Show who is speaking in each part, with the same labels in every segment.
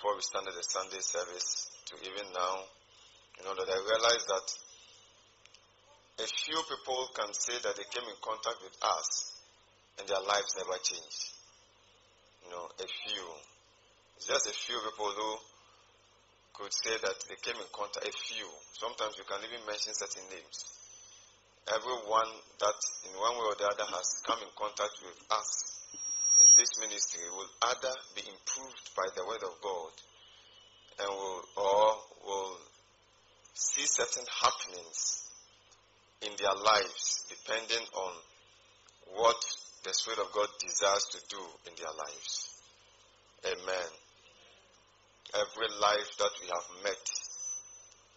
Speaker 1: before we started the Sunday service to even now, you know, that I realized that a few people can say that they came in contact with us and their lives never changed. You know, a few. It's just a few people who could say that they came in contact, a few. Sometimes you can even mention certain names. Everyone that in one way or the other has come in contact with us this ministry will either be improved by the word of God and will or will see certain happenings in their lives depending on what the Spirit of God desires to do in their lives. Amen. Every life that we have met,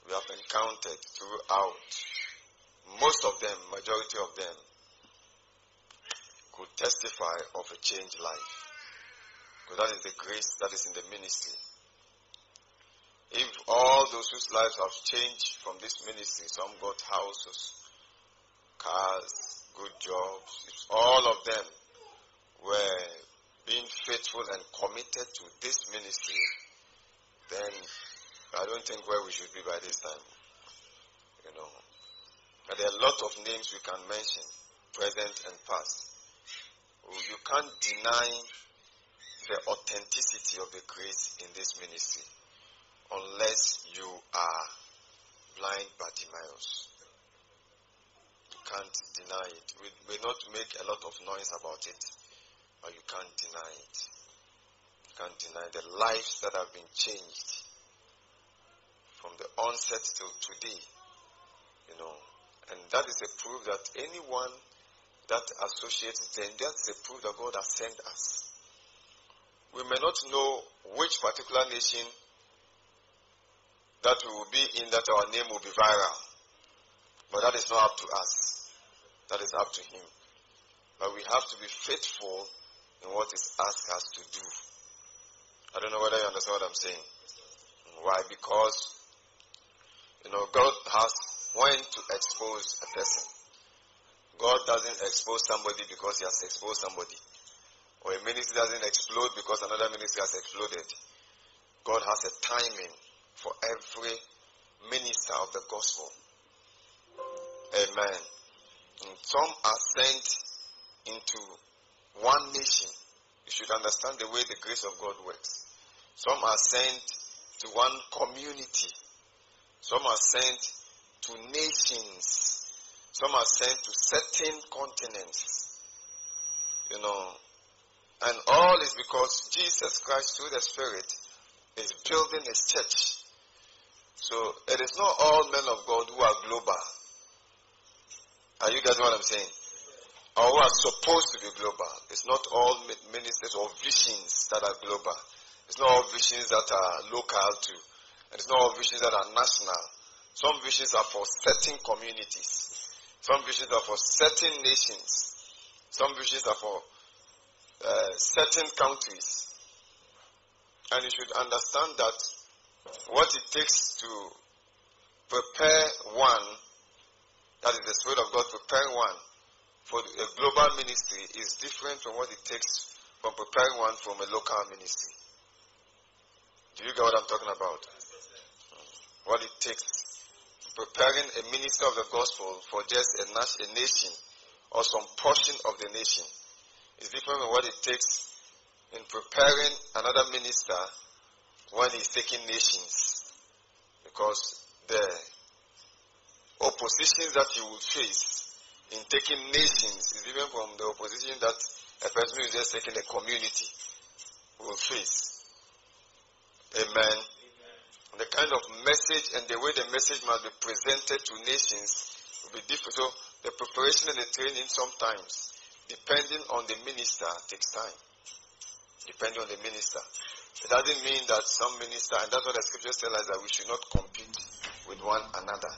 Speaker 1: we have encountered throughout, most of them, majority of them, could testify of a changed life. Because that is the grace that is in the ministry. If all those whose lives have changed from this ministry, some got houses, cars, good jobs, if all of them were being faithful and committed to this ministry, then I don't think where we should be by this time. You know. But there are a lot of names we can mention, present and past. You can't deny the authenticity of the grace in this ministry unless you are blind Bartimaeus You can't deny it. We may not make a lot of noise about it, but you can't deny it. You can't deny the lives that have been changed from the onset till today. You know, and that is a proof that anyone that associates them, that's the proof that God has sent us. We may not know which particular nation that we will be in that our name will be viral. But that is not up to us. That is up to Him. But we have to be faithful in what is asked us to do. I don't know whether you understand what I'm saying. Why? Because, you know, God has when to expose a person. God doesn't expose somebody because He has exposed somebody. Or a ministry doesn't explode because another ministry has exploded. God has a timing for every minister of the gospel. Amen. And some are sent into one nation. You should understand the way the grace of God works. Some are sent to one community. Some are sent to nations. Some are sent to certain continents. You know. And all is because Jesus Christ through the Spirit is building his church. So it is not all men of God who are global. Are you getting what I'm saying? Or who are supposed to be global. It's not all ministers or visions that are global. It's not all visions that are local too. It's not all visions that are national. Some visions are for certain communities. Some visions are for certain nations. Some visions are for uh, certain countries. And you should understand that what it takes to prepare one that is the Spirit of God preparing one for a global ministry is different from what it takes from preparing one from a local ministry. Do you get what I'm talking about? What it takes preparing a minister of the gospel for just a, nation or some portion of the nation is different from what it takes in preparing another minister when he's taking nations. Because the oppositions that you will face in taking nations is different from the opposition that a person who is just taking a community will face. Amen. The kind of message and the way the message must be presented to nations will be different. So the preparation and the training sometimes, depending on the minister, takes time. Depending on the minister. It doesn't mean that some minister, and that's what the scriptures tell us, that we should not compete with one another.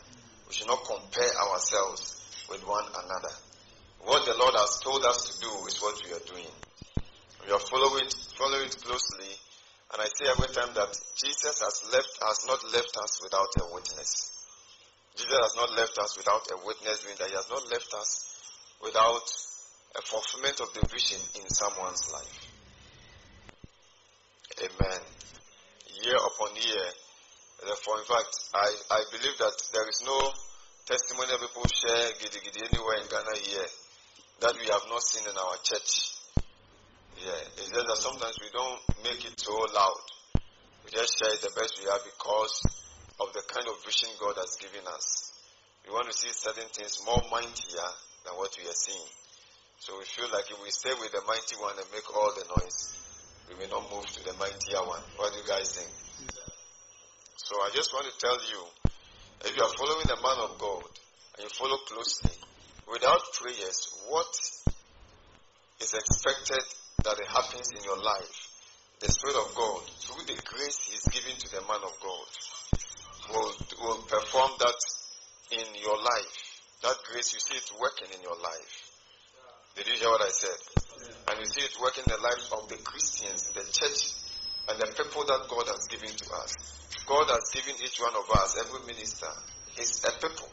Speaker 1: We should not compare ourselves with one another. What the Lord has told us to do is what we are doing. We are following, following closely. And I say every time that Jesus has left, has not left us without a witness. Jesus has not left us without a witness, meaning that he has not left us without a fulfillment of the vision in someone's life. Amen. Year upon year. Therefore, in fact, I, I believe that there is no testimony people share anywhere in Ghana here that we have not seen in our church. Yeah, it's just that sometimes we don't make it so loud. We just share the best we have because of the kind of vision God has given us. We want to see certain things more mightier than what we are seeing. So we feel like if we stay with the mighty one and make all the noise, we may not move to the mightier one. What do you guys think? So I just want to tell you, if you are following the man of God and you follow closely, without prayers, what is expected that it happens in your life, the Spirit of God, through the grace He's giving to the man of God, will, will perform that in your life. That grace, you see it working in your life. Did you hear what I said? Yeah. And you see it working in the lives of the Christians, the church, and the people that God has given to us. God has given each one of us, every minister, is a people.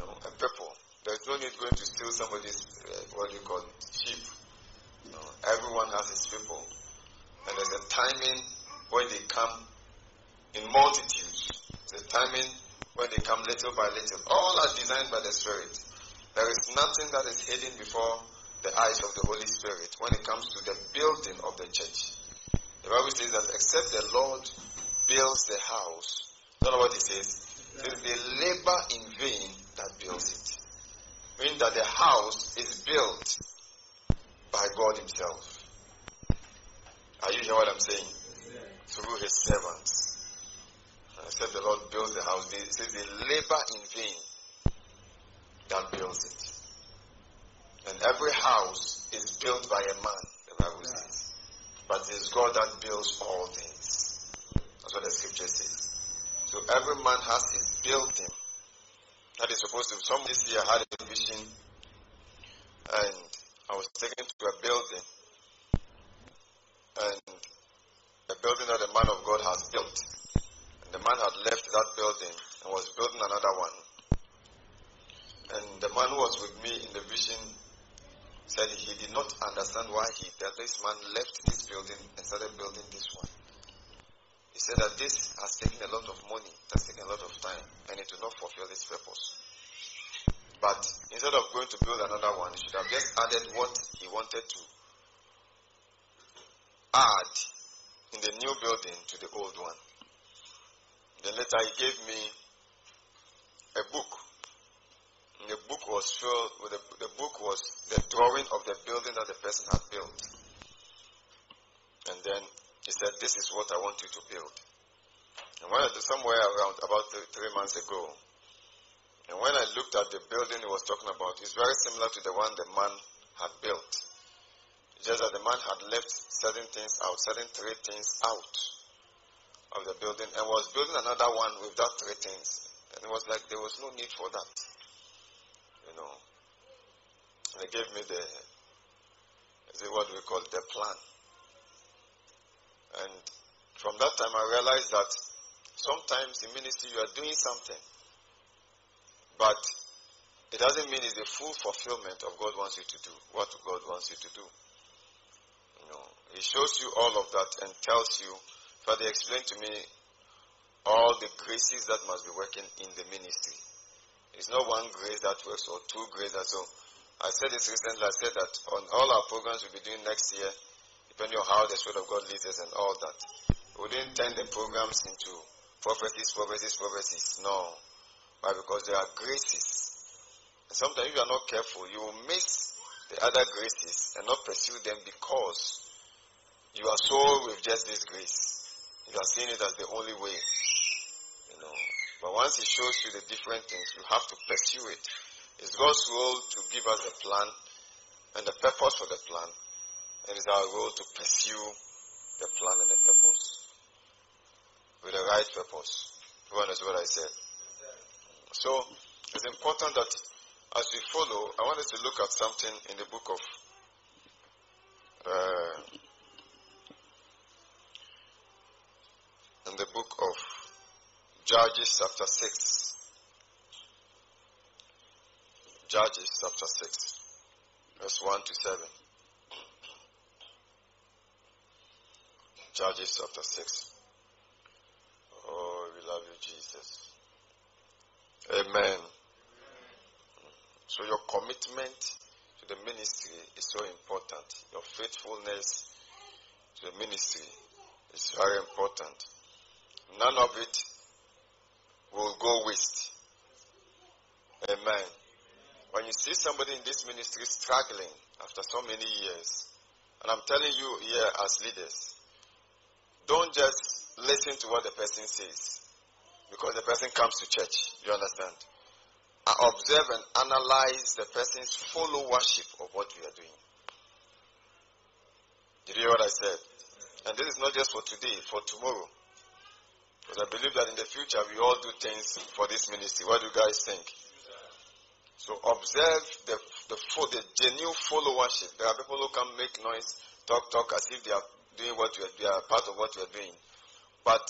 Speaker 1: You know, a people. There's no need going to steal somebody's, uh, what do you call sheep. Know, everyone has his people. And there's a timing when they come in multitudes. There's a timing when they come little by little. All are designed by the Spirit. There is nothing that is hidden before the eyes of the Holy Spirit when it comes to the building of the church. The Bible says that except the Lord builds the house, don't know what it says. It the labor in vain that builds it meaning that the house is built by God Himself. Are you hearing what I'm saying? Through His servants. I said the Lord builds the house. It says they labor in vain that builds it. And every house is built by a man, the Bible says. But it is God that builds all things. That's what the scripture says. So every man has his building that is supposed to. Some this year had a vision, and I was taken to a building, and the building that the man of God has built. And the man had left that building and was building another one. And the man who was with me in the vision said he did not understand why he that this man left this building and started building this one. He said that this has taken a lot of money, it has taken a lot of time, and it will not fulfill its purpose. But instead of going to build another one, he should have just added what he wanted to add in the new building to the old one. Then later he gave me a book. And the book was filled with the, the book was the drawing of the building that the person had built. And then he said, This is what I want you to build. And when I, somewhere around about three months ago, and when I looked at the building he was talking about, it's very similar to the one the man had built. Just that the man had left certain things out, certain three things out of the building, and was building another one with three things. And it was like there was no need for that. You know. And they gave me the, is it what we call the plan. And from that time, I realized that sometimes in ministry you are doing something, but it doesn't mean it's the full fulfillment of God wants you to do, what God wants you to do. You know, He shows you all of that and tells you, Father, explain to me all the graces that must be working in the ministry. It's not one grace that works or two graces. So I said this recently. I said that on all our programs we'll be doing next year, depending on how the Spirit of God leads us and all that. We didn't turn the programs into prophecies, prophecies, prophecies. No. Why? Because there are graces. And sometimes if you are not careful, you will miss the other graces and not pursue them because you are so with just this grace. You are seeing it as the only way. You know. But once he shows you the different things, you have to pursue it. It's God's role to give us a plan and the purpose for the plan And it is our role to pursue the plan and the purpose with the right purpose. You understand what I said? So it's important that as we follow, I want us to look at something in the book of uh, in the book of Judges chapter six. Judges chapter six, verse one to seven. Judges chapter 6. Oh, we love you, Jesus. Amen. So your commitment to the ministry is so important. Your faithfulness to the ministry is very important. None of it will go waste. Amen. When you see somebody in this ministry struggling after so many years, and I'm telling you here as leaders, don't just listen to what the person says because the person comes to church. You understand? I observe and analyze the person's followership of what we are doing. Did you hear what I said? And this is not just for today, for tomorrow. Because I believe that in the future we all do things for this ministry. What do you guys think? So observe the the, the genuine followership. There are people who can make noise, talk, talk as if they are doing what you are, they are part of what you are doing. But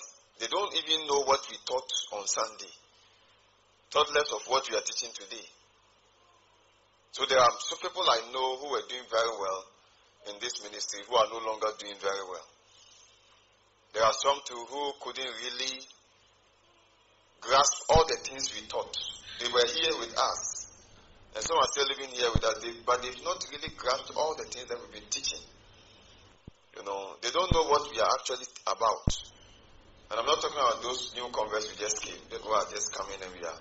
Speaker 1: they don't even know what we taught on Sunday. Thought less of what we are teaching today. So there are some people I know who are doing very well in this ministry who are no longer doing very well. There are some too who couldn't really grasp all the things we taught. They were here with us. And some are still living here with us, but they've not really grasped all the things that we've been teaching. You know, they don't know what we are actually about. And I'm not talking about those new converts we just came, people who are just coming and we are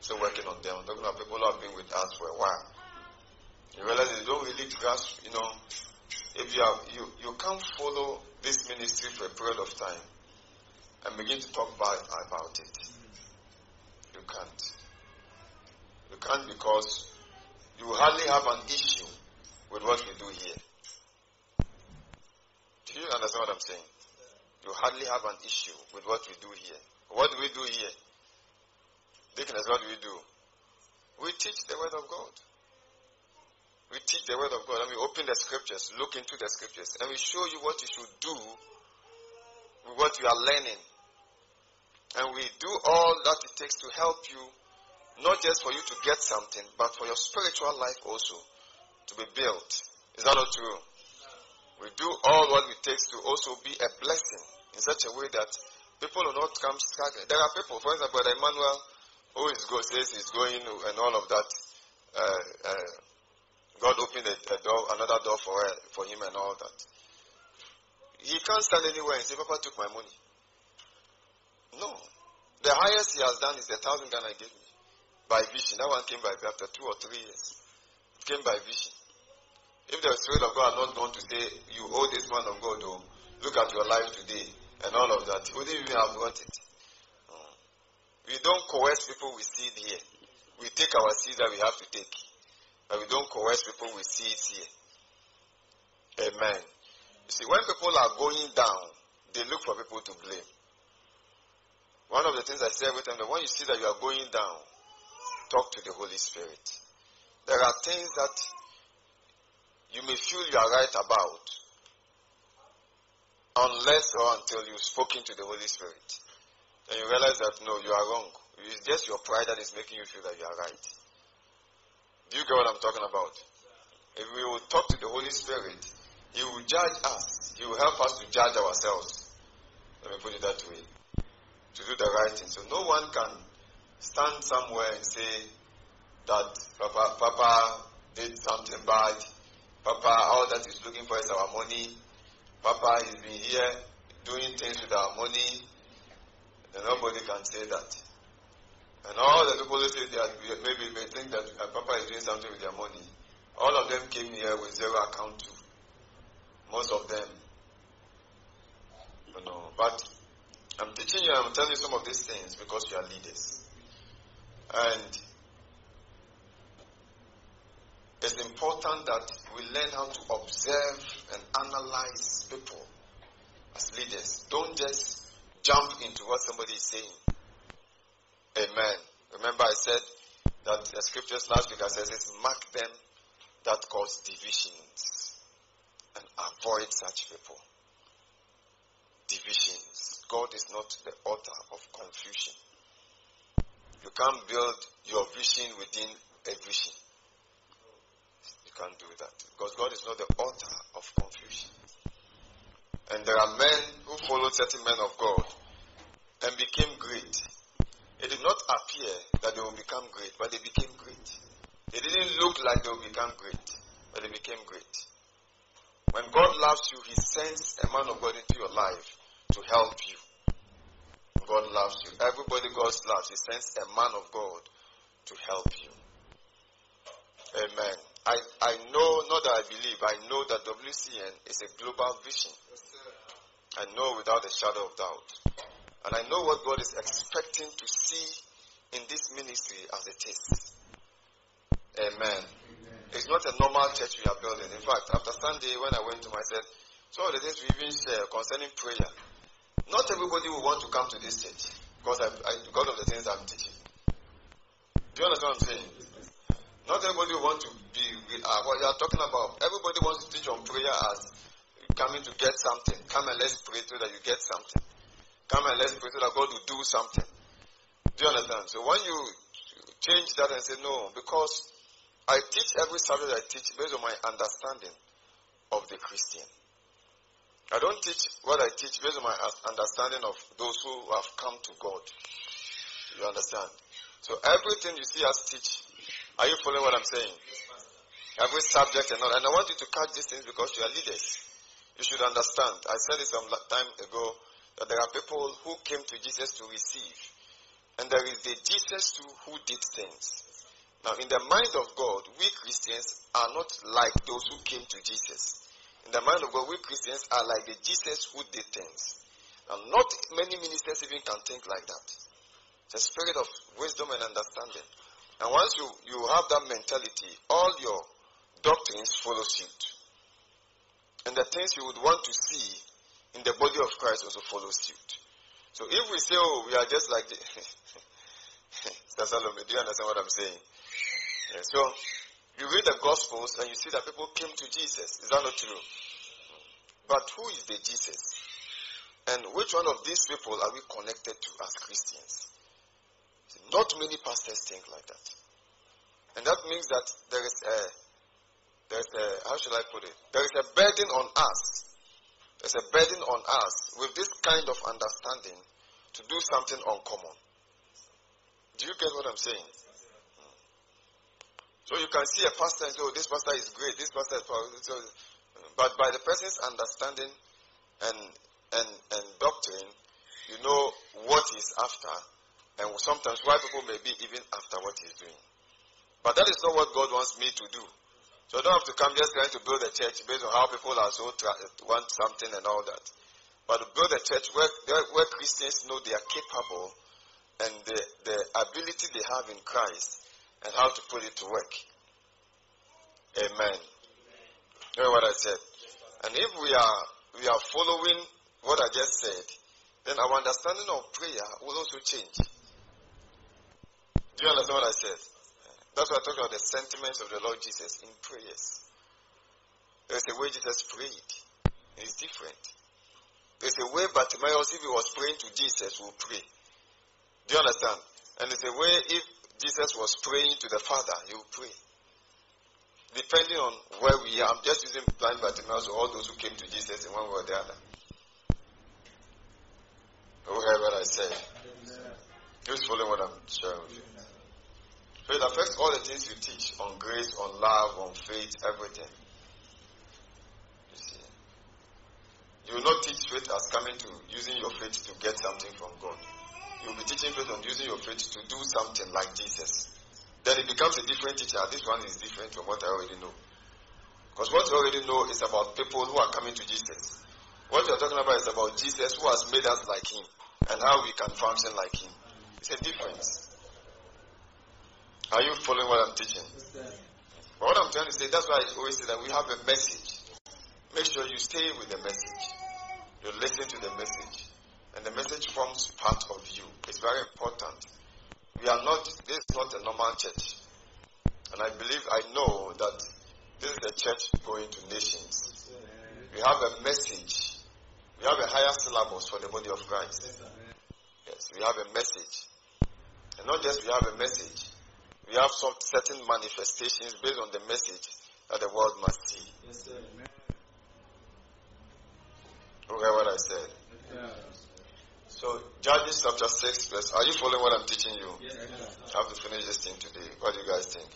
Speaker 1: still working on them. I'm talking about people who have been with us for a while. You realize they don't really grasp, you know, if you have, you, you can't follow this ministry for a period of time and begin to talk bad about it. You can't. You can't because you hardly have an issue with what we do here. Do you understand what I'm saying? You hardly have an issue with what we do here. What do we do here? Deaconess, what do we do? We teach the Word of God. We teach the Word of God and we open the Scriptures, look into the Scriptures, and we show you what you should do with what you are learning. And we do all that it takes to help you, not just for you to get something, but for your spiritual life also to be built. Is that not true? We do all what it takes to also be a blessing in such a way that people will not come struggling. There are people, for example, Emmanuel, who is go, says he's going and all of that. Uh, uh, God opened a, a, door, another door for her, for him and all that. He can't stand anywhere and say, Papa took my money. No. The highest he has done is the thousand Ghana he gave me. By vision. That one came by after two or three years. It came by vision. If the Spirit of God had not gone to say, you owe this man of God, oh, look at your life today, and all of that, wouldn't even have got it. Hmm. We don't coerce people with seed here. We take our seeds that we have to take. But we don't coerce people with seeds here. Amen. You see, when people are going down, they look for people to blame. One of the things I say every time that when you see that you are going down, talk to the Holy Spirit. There are things that you may feel you are right about unless or until you've spoken to the Holy Spirit. And you realize that no, you are wrong. It's just your pride that is making you feel that you are right. Do you get what I'm talking about? If we will talk to the Holy Spirit, He will judge us. He will help us to judge ourselves. Let me put it that way. To do the right thing. So no one can stand somewhere and say that Papa, Papa did something bad Papa, all that he's looking for is our money. Papa, he's been here doing things with our money. And nobody can say that. And all the people who say that maybe may think that uh, Papa is doing something with their money. All of them came here with zero account too. Most of them. You know, but I'm teaching you, I'm telling you some of these things because you are leaders. And it's important that we learn how to observe and analyze people as leaders. Don't just jump into what somebody is saying. Amen. Remember, I said that the scriptures last week I said it's mark them that cause divisions and avoid such people. Divisions. God is not the author of confusion. You can't build your vision within a vision. You can't do that. Because God is not the author of confusion. And there are men who followed certain men of God and became great. it did not appear that they will become great, but they became great. They didn't look like they will become great, but they became great. When God loves you, He sends a man of God into your life to help you. God loves you. Everybody God loves, He sends a man of God to help you. Amen. I, I know, not that I believe, I know that WCN is a global vision. I know without a shadow of doubt. And I know what God is expecting to see in this ministry as it is. Amen. Amen. It's not a normal church we are building. In fact, after Sunday, when I went to my said, some of the things we even share concerning prayer, not everybody will want to come to this church because, I, I, because of the things I'm teaching. Do you understand what I'm saying? Not everybody will want to uh, what you are talking about. Everybody wants to teach on prayer as coming to get something. Come and let's pray so that you get something. Come and let's pray so that God will do something. Do you understand? So when you change that and say no, because I teach every subject I teach based on my understanding of the Christian. I don't teach what I teach based on my understanding of those who have come to God. You understand? So everything you see us teach, are you following what I'm saying? Every subject and all. And I want you to catch these things because you are leaders. You should understand. I said it some time ago that there are people who came to Jesus to receive. And there is the Jesus too who did things. Now, in the mind of God, we Christians are not like those who came to Jesus. In the mind of God, we Christians are like the Jesus who did things. And not many ministers even can think like that. It's a spirit of wisdom and understanding. And once you, you have that mentality, all your doctrines follow suit. And the things you would want to see in the body of Christ also follow suit. So if we say, oh, we are just like the do you understand what I'm saying? So you read the Gospels and you see that people came to Jesus. Is that not true? But who is the Jesus? And which one of these people are we connected to as Christians? Not many pastors think like that. And that means that there is a, there's a, how should I put it? There is a burden on us. There's a burden on us with this kind of understanding to do something uncommon. Do you get what I'm saying? Hmm. So you can see a pastor and say, oh, this pastor is great, this pastor is powerful. But by the person's understanding and, and, and doctrine, you know what he's after, and sometimes why people may be even after what he's doing. But that is not what God wants me to do. So I don't have to come just trying to build a church based on how people are so tra- want something and all that. But to build a church where, where Christians know they are capable and the, the ability they have in Christ and how to put it to work. Amen. Hear what I said? And if we are we are following what I just said, then our understanding of prayer will also change. Do you understand what I said? That's why I talk about the sentiments of the Lord Jesus in prayers. There's a way Jesus prayed. It's different. There's a way Bartimaeus, if he was praying to Jesus, will pray. Do you understand? And there's a way if Jesus was praying to the Father, he will pray. Depending on where we are, I'm just using blind Bartimaeus or all those who came to Jesus in one way or the other. Who heard what I said? Who's following what I'm sharing with you? So it affects all the things you teach on grace, on love, on faith, everything. You see. You will not teach faith as coming to using your faith to get something from God. You will be teaching faith on using your faith to do something like Jesus. Then it becomes a different teacher. This one is different from what I already know. Because what you already know is about people who are coming to Jesus. What you are talking about is about Jesus who has made us like him and how we can function like him. It's a difference. Are you following what I'm teaching? But what I'm trying to say, that's why I always say that we have a message. Make sure you stay with the message. You listen to the message. And the message forms part of you. It's very important. We are not, this is not a normal church. And I believe, I know that this is a church going to nations. We have a message. We have a higher syllabus for the body of Christ. Yes, we have a message. And not just we have a message, we have some certain manifestations based on the message that the world must see. Yes, sir. Hear what I said? So, Judges chapter 6, verse. Are you following what I'm teaching you?
Speaker 2: Yes,
Speaker 1: I have to finish this thing today. What do you guys think?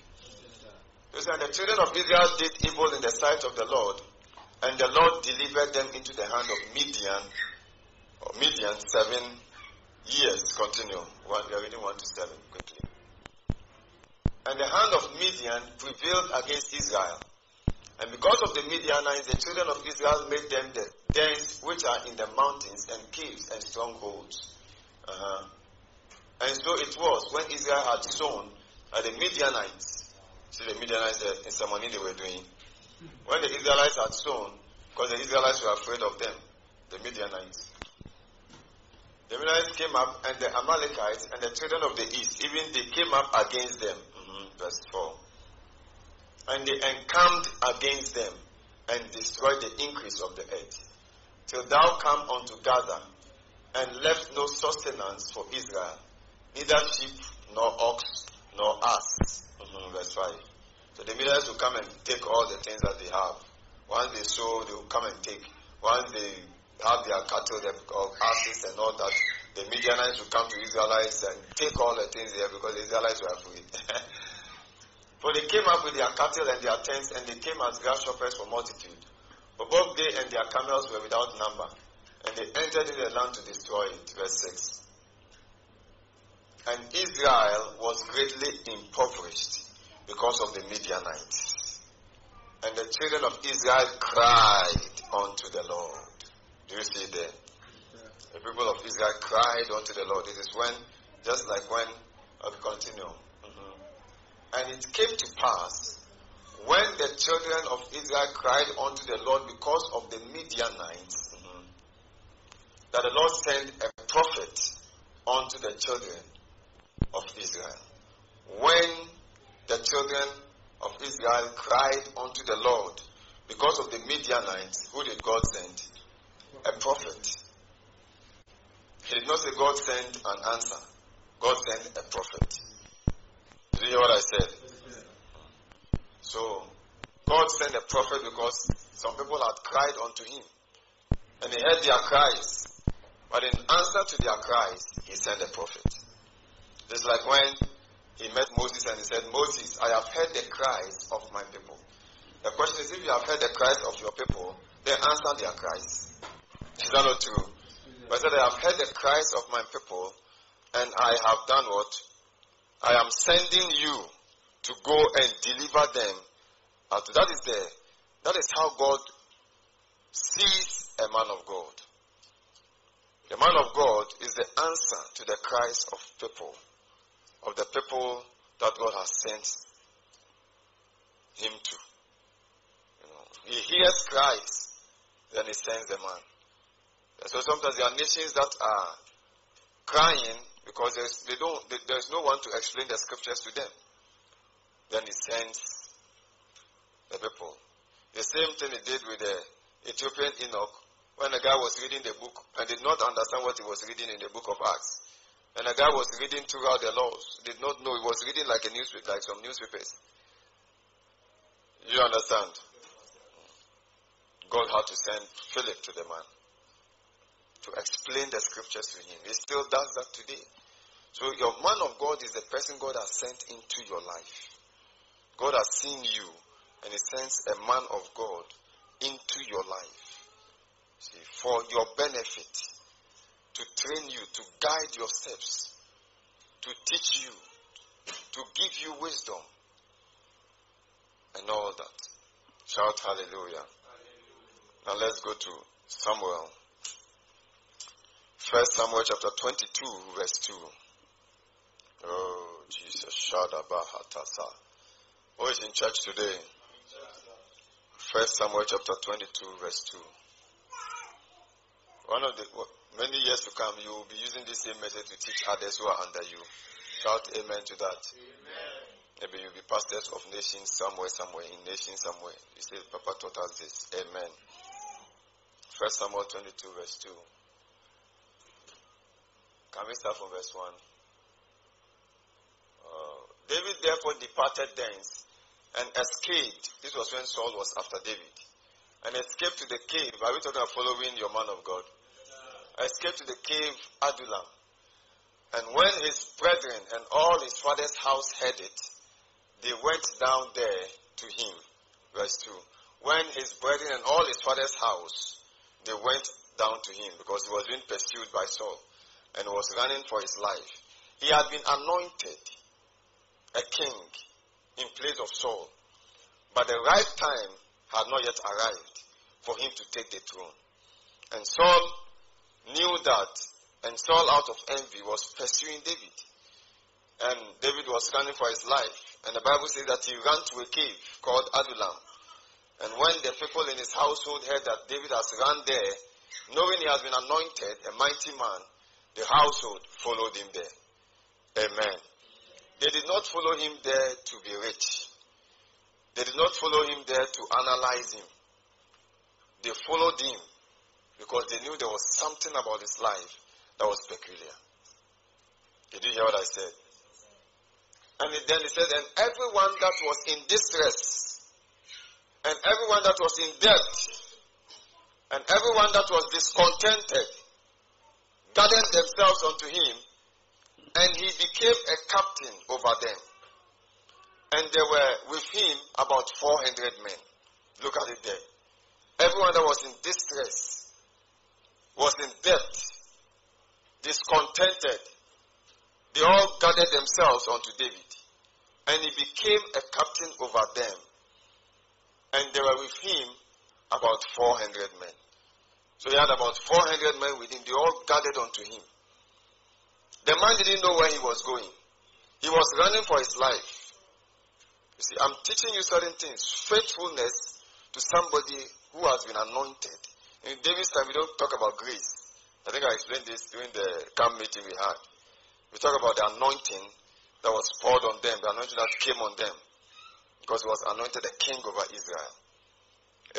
Speaker 1: Listen, the children of Israel did evil in the sight of the Lord, and the Lord delivered them into the hand of Midian, or Midian, seven years. Continue. One, we are reading one to seven quickly. And the hand of Midian prevailed against Israel. And because of the Midianites, the children of Israel made them the dens which are in the mountains and caves and strongholds. Uh-huh. And so it was when Israel had sown at the Midianites. See the Midianites uh, in ceremony they were doing. When the Israelites had sown, because the Israelites were afraid of them, the Midianites. The Midianites came up, and the Amalekites and the children of the east, even they came up against them verse 4. And they encamped against them and destroyed the increase of the earth, till thou come unto Gaza, and left no sustenance for Israel, neither sheep nor ox nor ass. Mm-hmm, verse 5. So the Midianites will come and take all the things that they have. Once they sow, they will come and take. Once they have their cattle, their asses and all that, the Midianites will come to Israelites and take all the things there because the Israelites were afraid. For they came up with their cattle and their tents, and they came as grasshoppers for multitude. But both they and their camels were without number, and they entered into the land to destroy it. Verse 6. And Israel was greatly impoverished because of the Midianites. And the children of Israel cried unto the Lord. Do you see there? The people of Israel cried unto the Lord. It is when, just like when, I'll continue. And it came to pass when the children of Israel cried unto the Lord because of the Midianites, mm-hmm, that the Lord sent a prophet unto the children of Israel. When the children of Israel cried unto the Lord because of the Midianites, who did God send? A prophet. He did not say God sent an answer. God sent a prophet. Did you hear what I said? So, God sent a prophet because some people had cried unto him. And he heard their cries. But in answer to their cries, he sent a prophet. Just like when he met Moses and he said, Moses, I have heard the cries of my people. The question is, if you have heard the cries of your people, then answer their cries. Is that not true? But said, I have heard the cries of my people, and I have done what? I am sending you to go and deliver them. Out. That is the that is how God sees a man of God. The man of God is the answer to the cries of people, of the people that God has sent him to. You know, he hears cries, then he sends the man. So sometimes there are nations that are crying because there's, they don't, there's no one to explain the scriptures to them. Then he sends the people. The same thing he did with the Ethiopian eunuch when the guy was reading the book and did not understand what he was reading in the book of Acts. And the guy was reading throughout the laws, did not know he was reading like a newspaper, like some newspapers. You understand? God had to send Philip to the man to explain the scriptures to him. He still does that today. So your man of God is the person God has sent into your life. God has seen you and he sends a man of God into your life. See, for your benefit, to train you, to guide your steps, to teach you, to give you wisdom, and all that. Shout hallelujah. hallelujah. Now let's go to Samuel. First Samuel chapter 22, verse 2. Oh, Jesus. Shadabahatasa. Who is in church today? First Samuel chapter 22, verse 2. One of the many years to come, you will be using this same message to teach others who are under you. Shout amen to that. Amen. Maybe you'll be pastors of nations somewhere, somewhere, in nations somewhere. You say, Papa taught us this. Amen. First Samuel 22, verse 2. Can we start from verse 1? Uh, David therefore departed thence and escaped. This was when Saul was after David. And escaped to the cave. Are we talking about following your man of God? escaped to the cave Adullam. And when his brethren and all his father's house heard it, they went down there to him. Verse 2. When his brethren and all his father's house, they went down to him because he was being pursued by Saul and was running for his life. He had been anointed a king in place of Saul, but the right time had not yet arrived for him to take the throne. And Saul knew that, and Saul, out of envy, was pursuing David. And David was running for his life. And the Bible says that he ran to a cave called Adullam. And when the people in his household heard that David has run there, knowing he has been anointed, a mighty man, the household followed him there. Amen. They did not follow him there to be rich. They did not follow him there to analyze him. They followed him because they knew there was something about his life that was peculiar. Did you hear what I said? And then he said, and everyone that was in distress, and everyone that was in debt, and everyone that was discontented, gathered themselves unto him, and he became a captain over them. And there were with him about 400 men. Look at it there. Everyone that was in distress, was in debt, discontented, they all gathered themselves unto David. And he became a captain over them. And there were with him about 400 men. So he had about 400 men with him. They all gathered unto him. The man didn't know where he was going. He was running for his life. You see, I'm teaching you certain things. Faithfulness to somebody who has been anointed. In David's time, we don't talk about grace. I think I explained this during the camp meeting we had. We talk about the anointing that was poured on them, the anointing that came on them. Because he was anointed a king over Israel.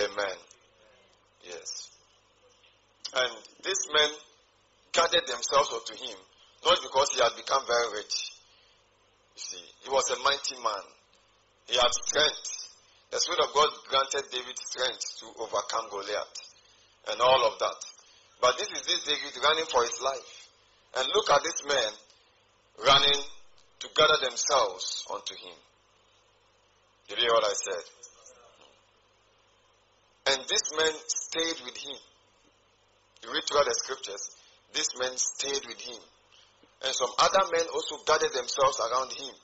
Speaker 1: Amen. Yes. And these men gathered themselves unto him, not because he had become very rich. You see, he was a mighty man. He had strength. The Spirit of God granted David strength to overcome Goliath and all of that. But this is this David running for his life. And look at this man running to gather themselves unto him. You hear what I said? And this man stayed with him. You read throughout the scriptures, this man stayed with him. And some other men also gathered themselves around him.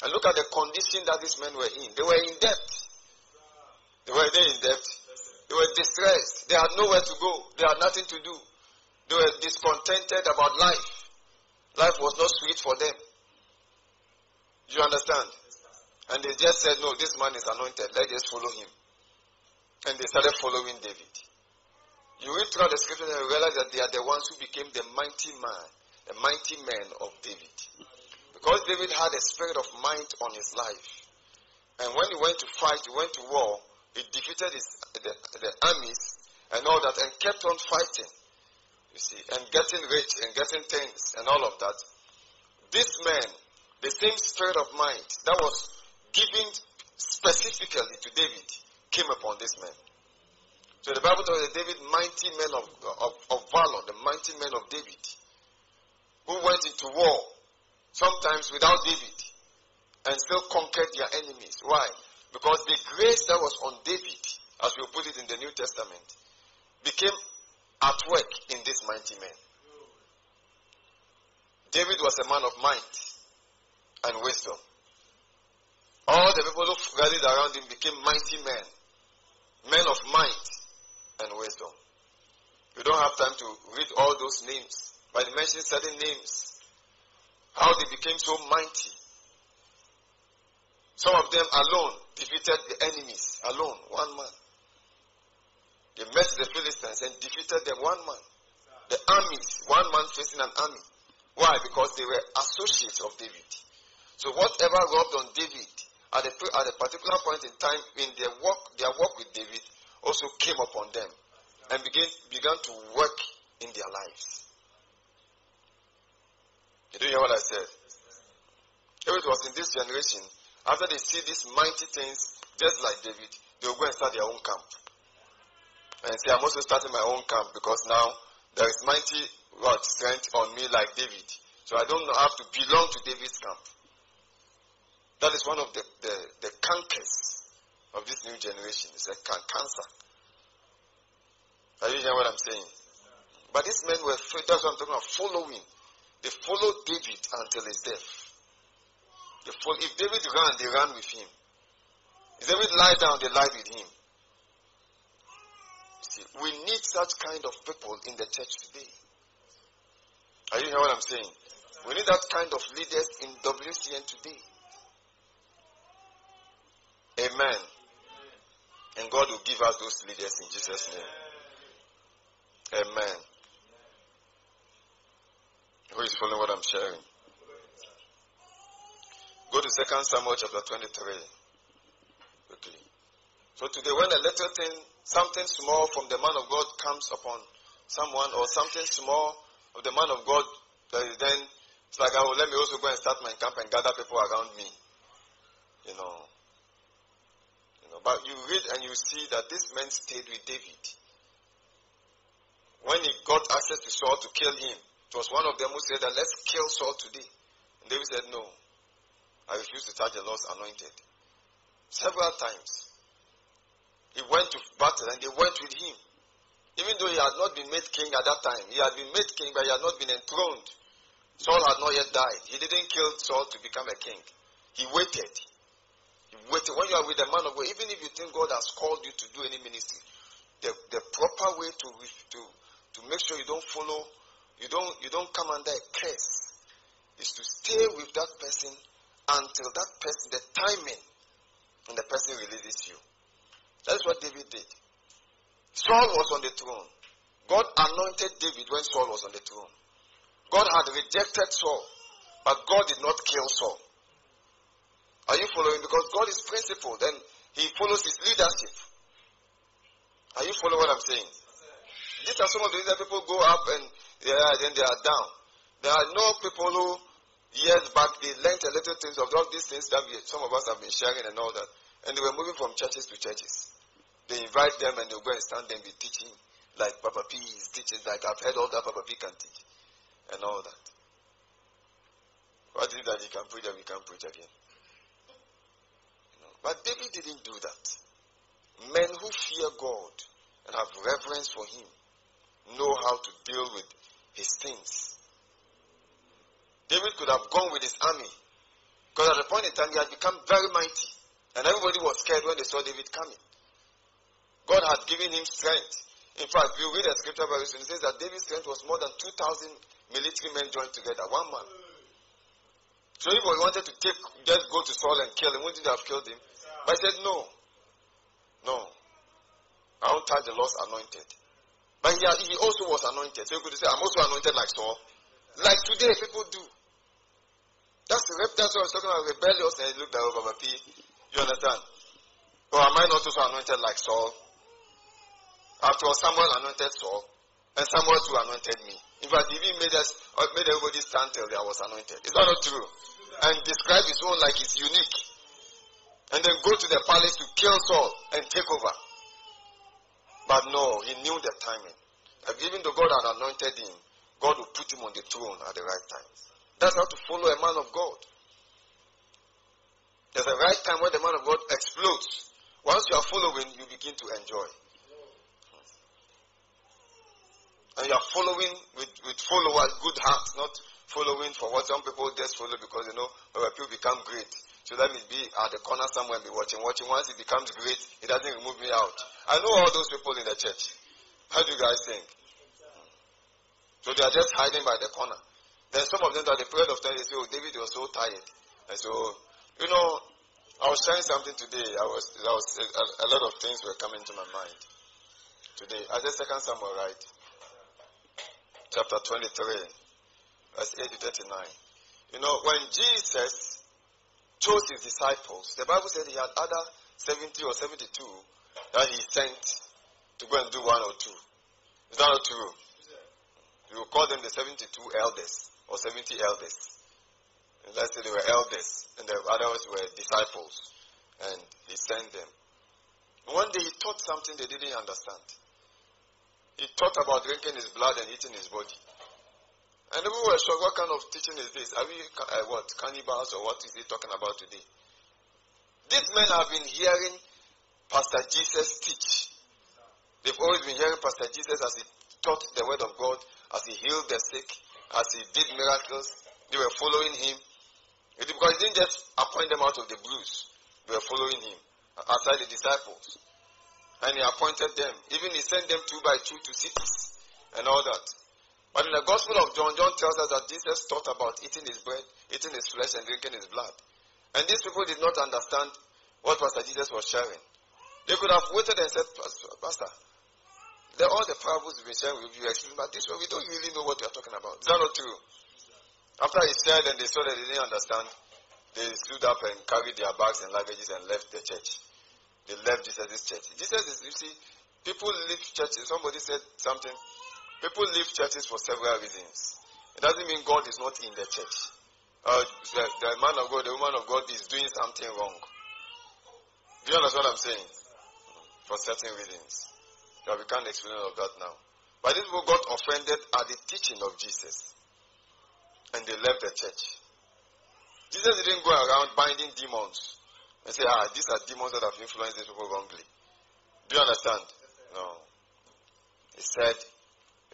Speaker 1: And look at the condition that these men were in. They were in debt. They were they in debt. They were distressed. They had nowhere to go. They had nothing to do. They were discontented about life. Life was not sweet for them. You understand? And they just said, No, this man is anointed. Let us follow him. And they started following David. You read through the scripture and you realize that they are the ones who became the mighty man, the mighty men of David. Because David had a spirit of might on his life. And when he went to fight, he went to war, he defeated his, the, the armies and all that and kept on fighting. You see, and getting rich and getting things and all of that. This man, the same spirit of might that was given specifically to David, came upon this man. So the Bible tells us David, mighty men of, of, of valor, the mighty men of David, who went into war, sometimes without David, and still conquered their enemies. Why? Because the grace that was on David, as we put it in the New Testament, became at work in this mighty man. David was a man of might and wisdom. All the people who gathered around him became mighty men, men of might and wisdom. We don't have time to read all those names, but he mentioned certain names. How they became so mighty. Some of them alone defeated the enemies, alone, one man. They met the Philistines and defeated them, one man. The armies, one man facing an army. Why? Because they were associates of David. So whatever rubbed on David at a, at a particular point in time in their work, their work with David also came upon them and began, began to work in their lives. You hear what I said? If it was in this generation, after they see these mighty things, just like David, they will go and start their own camp. And say, I'm also starting my own camp because now there is mighty what strength on me like David. So I don't have to belong to David's camp. That is one of the, the, the cankers of this new generation. It's a can- cancer. Are you hearing what I'm saying? But these men were, that's what I'm talking about, following. They followed David until his death. Follow, if David ran, they ran with him. If David lied down, they lied with him. See, we need such kind of people in the church today. Are you hearing what I'm saying? We need that kind of leaders in WCN today. Amen. And God will give us those leaders in Jesus' name. Amen. Who is following what I'm sharing? Go to 2 Samuel chapter 23. Okay. So today, when a little thing, something small from the man of God comes upon someone, or something small of the man of God, then it's like, oh, let me also go and start my camp and gather people around me. You know. But you read and you see that this man stayed with David. When he got access to Saul to kill him, it was one of them who said that let's kill Saul today. And David said, No. I refuse to touch the Lord's anointed. Several times. He went to battle and they went with him. Even though he had not been made king at that time, he had been made king, but he had not been enthroned. Saul had not yet died. He didn't kill Saul to become a king. He waited. Wait, when you are with the man of God, even if you think God has called you to do any ministry, the, the proper way to, to, to make sure you don't follow, you don't, you don't come under a curse, is to stay with that person until that person, the timing, and the person releases you. That's what David did. Saul was on the throne. God anointed David when Saul was on the throne. God had rejected Saul, but God did not kill Saul. Are you following? Because God is principled and He follows His leadership. Are you following what I'm saying? These are some of the reasons people go up and yeah, then they are down. There are no people who years back they learned a little things of all these things that we, some of us have been sharing and all that. And they were moving from churches to churches. They invite them and they'll go and stand and be teaching like Papa P is teaching, like I've heard all that Papa P can teach. And all that. What is it that he can preach and we can preach again? But David didn't do that. Men who fear God and have reverence for Him know how to deal with His things. David could have gone with his army because at the point in time he had become very mighty and everybody was scared when they saw David coming. God had given him strength. In fact, you read the scripture very soon, it says that David's strength was more than 2,000 military men joined together, one man. So if he wanted to take, just go to Saul and kill him, wouldn't he have killed him? But I said, No. No. I don't touch the Lord's anointed. But he, he also was anointed. So you could say, I'm also anointed like Saul. Like today, people do. That's the that's what I was talking about rebellious and he looked over oh, P. You understand? Or am I not also anointed like Saul? After all, Samuel anointed Saul, and Samuel too anointed me. In fact, he even made us made everybody stand till I was anointed. Is that not true? And describe his own like it's unique and then go to the palace to kill Saul and take over. But no, he knew the timing. And even though God had anointed him, God will put him on the throne at the right time. That's how to follow a man of God. There's a right time when the man of God explodes. Once you are following, you begin to enjoy. And you are following with, with followers, good hearts, not following for what some people just follow because you know people become great. So let me be at the corner somewhere and be watching, watching. Once it becomes great, it doesn't remove me out. I know all those people in the church. How do you guys think? So they are just hiding by the corner. Then some of them at the period of time they say, Oh, David was so tired. And so, oh, you know, I was sharing something today. I was, I was a, a lot of things were coming to my mind today. I said second Samuel, right? Chapter 23, verse 8 to 39. You know, when Jesus chose his disciples. The Bible said he had other 70 or 72 that he sent to go and do one or two. Is that not true? You will call them the 72 elders or 70 elders. And let's say they were elders and the others were disciples. And he sent them. One day he taught something they didn't understand. He taught about drinking his blood and eating his body. And people were shocked, what kind of teaching is this? Are we, uh, what, cannibals or what is he talking about today? These men have been hearing Pastor Jesus teach. They've always been hearing Pastor Jesus as he taught the word of God, as he healed the sick, as he did miracles. They were following him. Because he didn't just appoint them out of the blues. They were following him, aside the disciples. And he appointed them. Even he sent them two by two to cities and all that. But in the Gospel of John, John tells us that Jesus taught about eating his bread, eating his flesh, and drinking his blood. And these people did not understand what Pastor Jesus was sharing. They could have waited and said, Pastor, the, all the parables we've been sharing with you, explain, but this one we don't really know what you're talking about. Is that not true? After he shared and they saw that they didn't understand, they stood up and carried their bags and luggages and left the church. They left Jesus' church. Jesus is, you see, people leave churches. Somebody said something People leave churches for several reasons. It doesn't mean God is not in the church. Uh, the, the, man of God, the woman of God is doing something wrong. Do you understand what I'm saying? For certain reasons. But we can't explain all of that now. But these people got offended at the teaching of Jesus. And they left the church. Jesus didn't go around binding demons and say, ah, these are demons that have influenced these people wrongly. Do you understand? No. He said,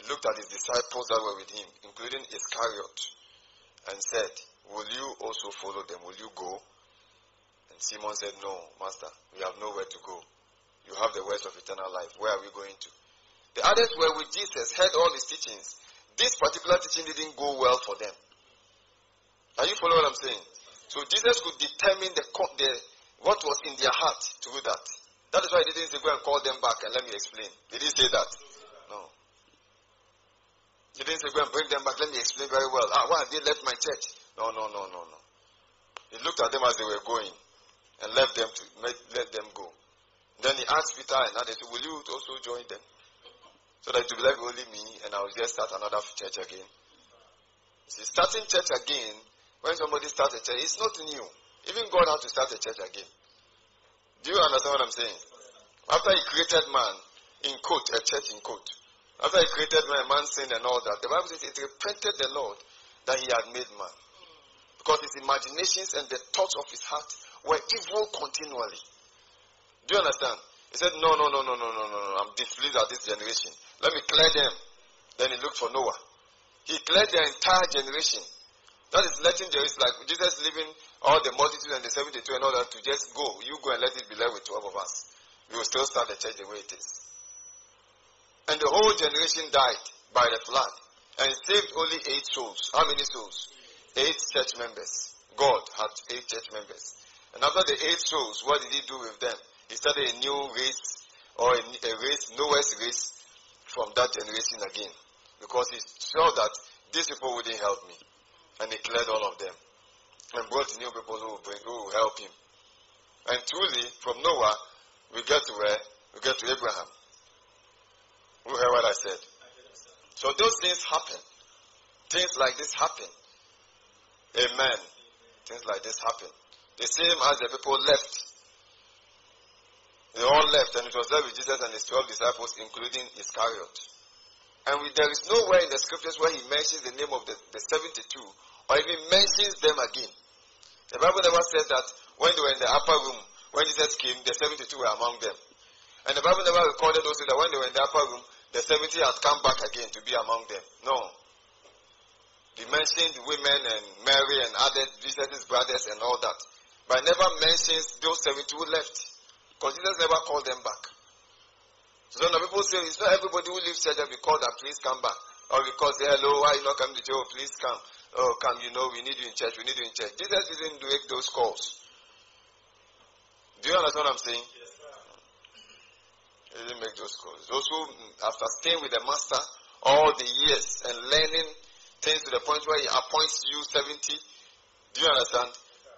Speaker 1: he looked at his disciples that were with him, including Iscariot, and said, Will you also follow them? Will you go? And Simon said, No, Master, we have nowhere to go. You have the words of eternal life. Where are we going to? The others were with Jesus, heard all his teachings. This particular teaching didn't go well for them. Are you following what I'm saying? So Jesus could determine the, the what was in their heart to do that. That is why he didn't say, Go and call them back and let me explain. Did he say that? He didn't say, go and bring them back. Let me explain very well. Ah, why have they left my church? No, no, no, no, no. He looked at them as they were going and left them to let them go. Then he asked Peter and others, will you also join them? So that it will be like only me and I will just start another church again. See, starting church again, when somebody starts a church, it's not new. Even God had to start a church again. Do you understand what I'm saying? After he created man, in quote, a church in quote, after he created man, man sinned and all that. The Bible says it repented the Lord that he had made man. Because his imaginations and the thoughts of his heart were evil continually. Do you understand? He said, No, no, no, no, no, no, no, no. I'm displeased at this generation. Let me clear them. Then he looked for Noah. He cleared the entire generation. That is letting is like Jesus leaving all the multitude and the 72 and all that to just go. You go and let it be left with 12 of us. We will still start the church the way it is. And the whole generation died by the flood and saved only eight souls. How many souls? Eight church members. God had eight church members. And after the eight souls, what did he do with them? He started a new race or a, race, Noah's race from that generation again. Because he saw that these people wouldn't help me. And he cleared all of them. And brought new people who bring, who will help him. And truly, from Noah, we get to where? We get to Abraham. Who heard what I said? So those things happen. Things like this happen. Amen. Things like this happen. The same as the people left. They all left, and it was there with Jesus and his 12 disciples, including Iscariot. And we, there is nowhere in the scriptures where he mentions the name of the, the 72 or even mentions them again. The Bible never said that when they were in the upper room, when Jesus came, the 72 were among them. And the Bible never recorded also that when they were in the upper room, the 70 had come back again to be among them. No. They mentioned women and Mary and other Jesus' brothers and all that. But never mentions those 70 who left. Because Jesus never called them back. So now people say it's not everybody who leaves church that we call that please come back. Or because hello, why you not coming to church? Please come. Oh, come, you know, we need you in church, we need you in church. Jesus didn't make those calls. Do you understand what I'm saying? He didn't make those calls. Those who, mm, after staying with the master all the years and learning things to the point where he appoints you 70, do you understand?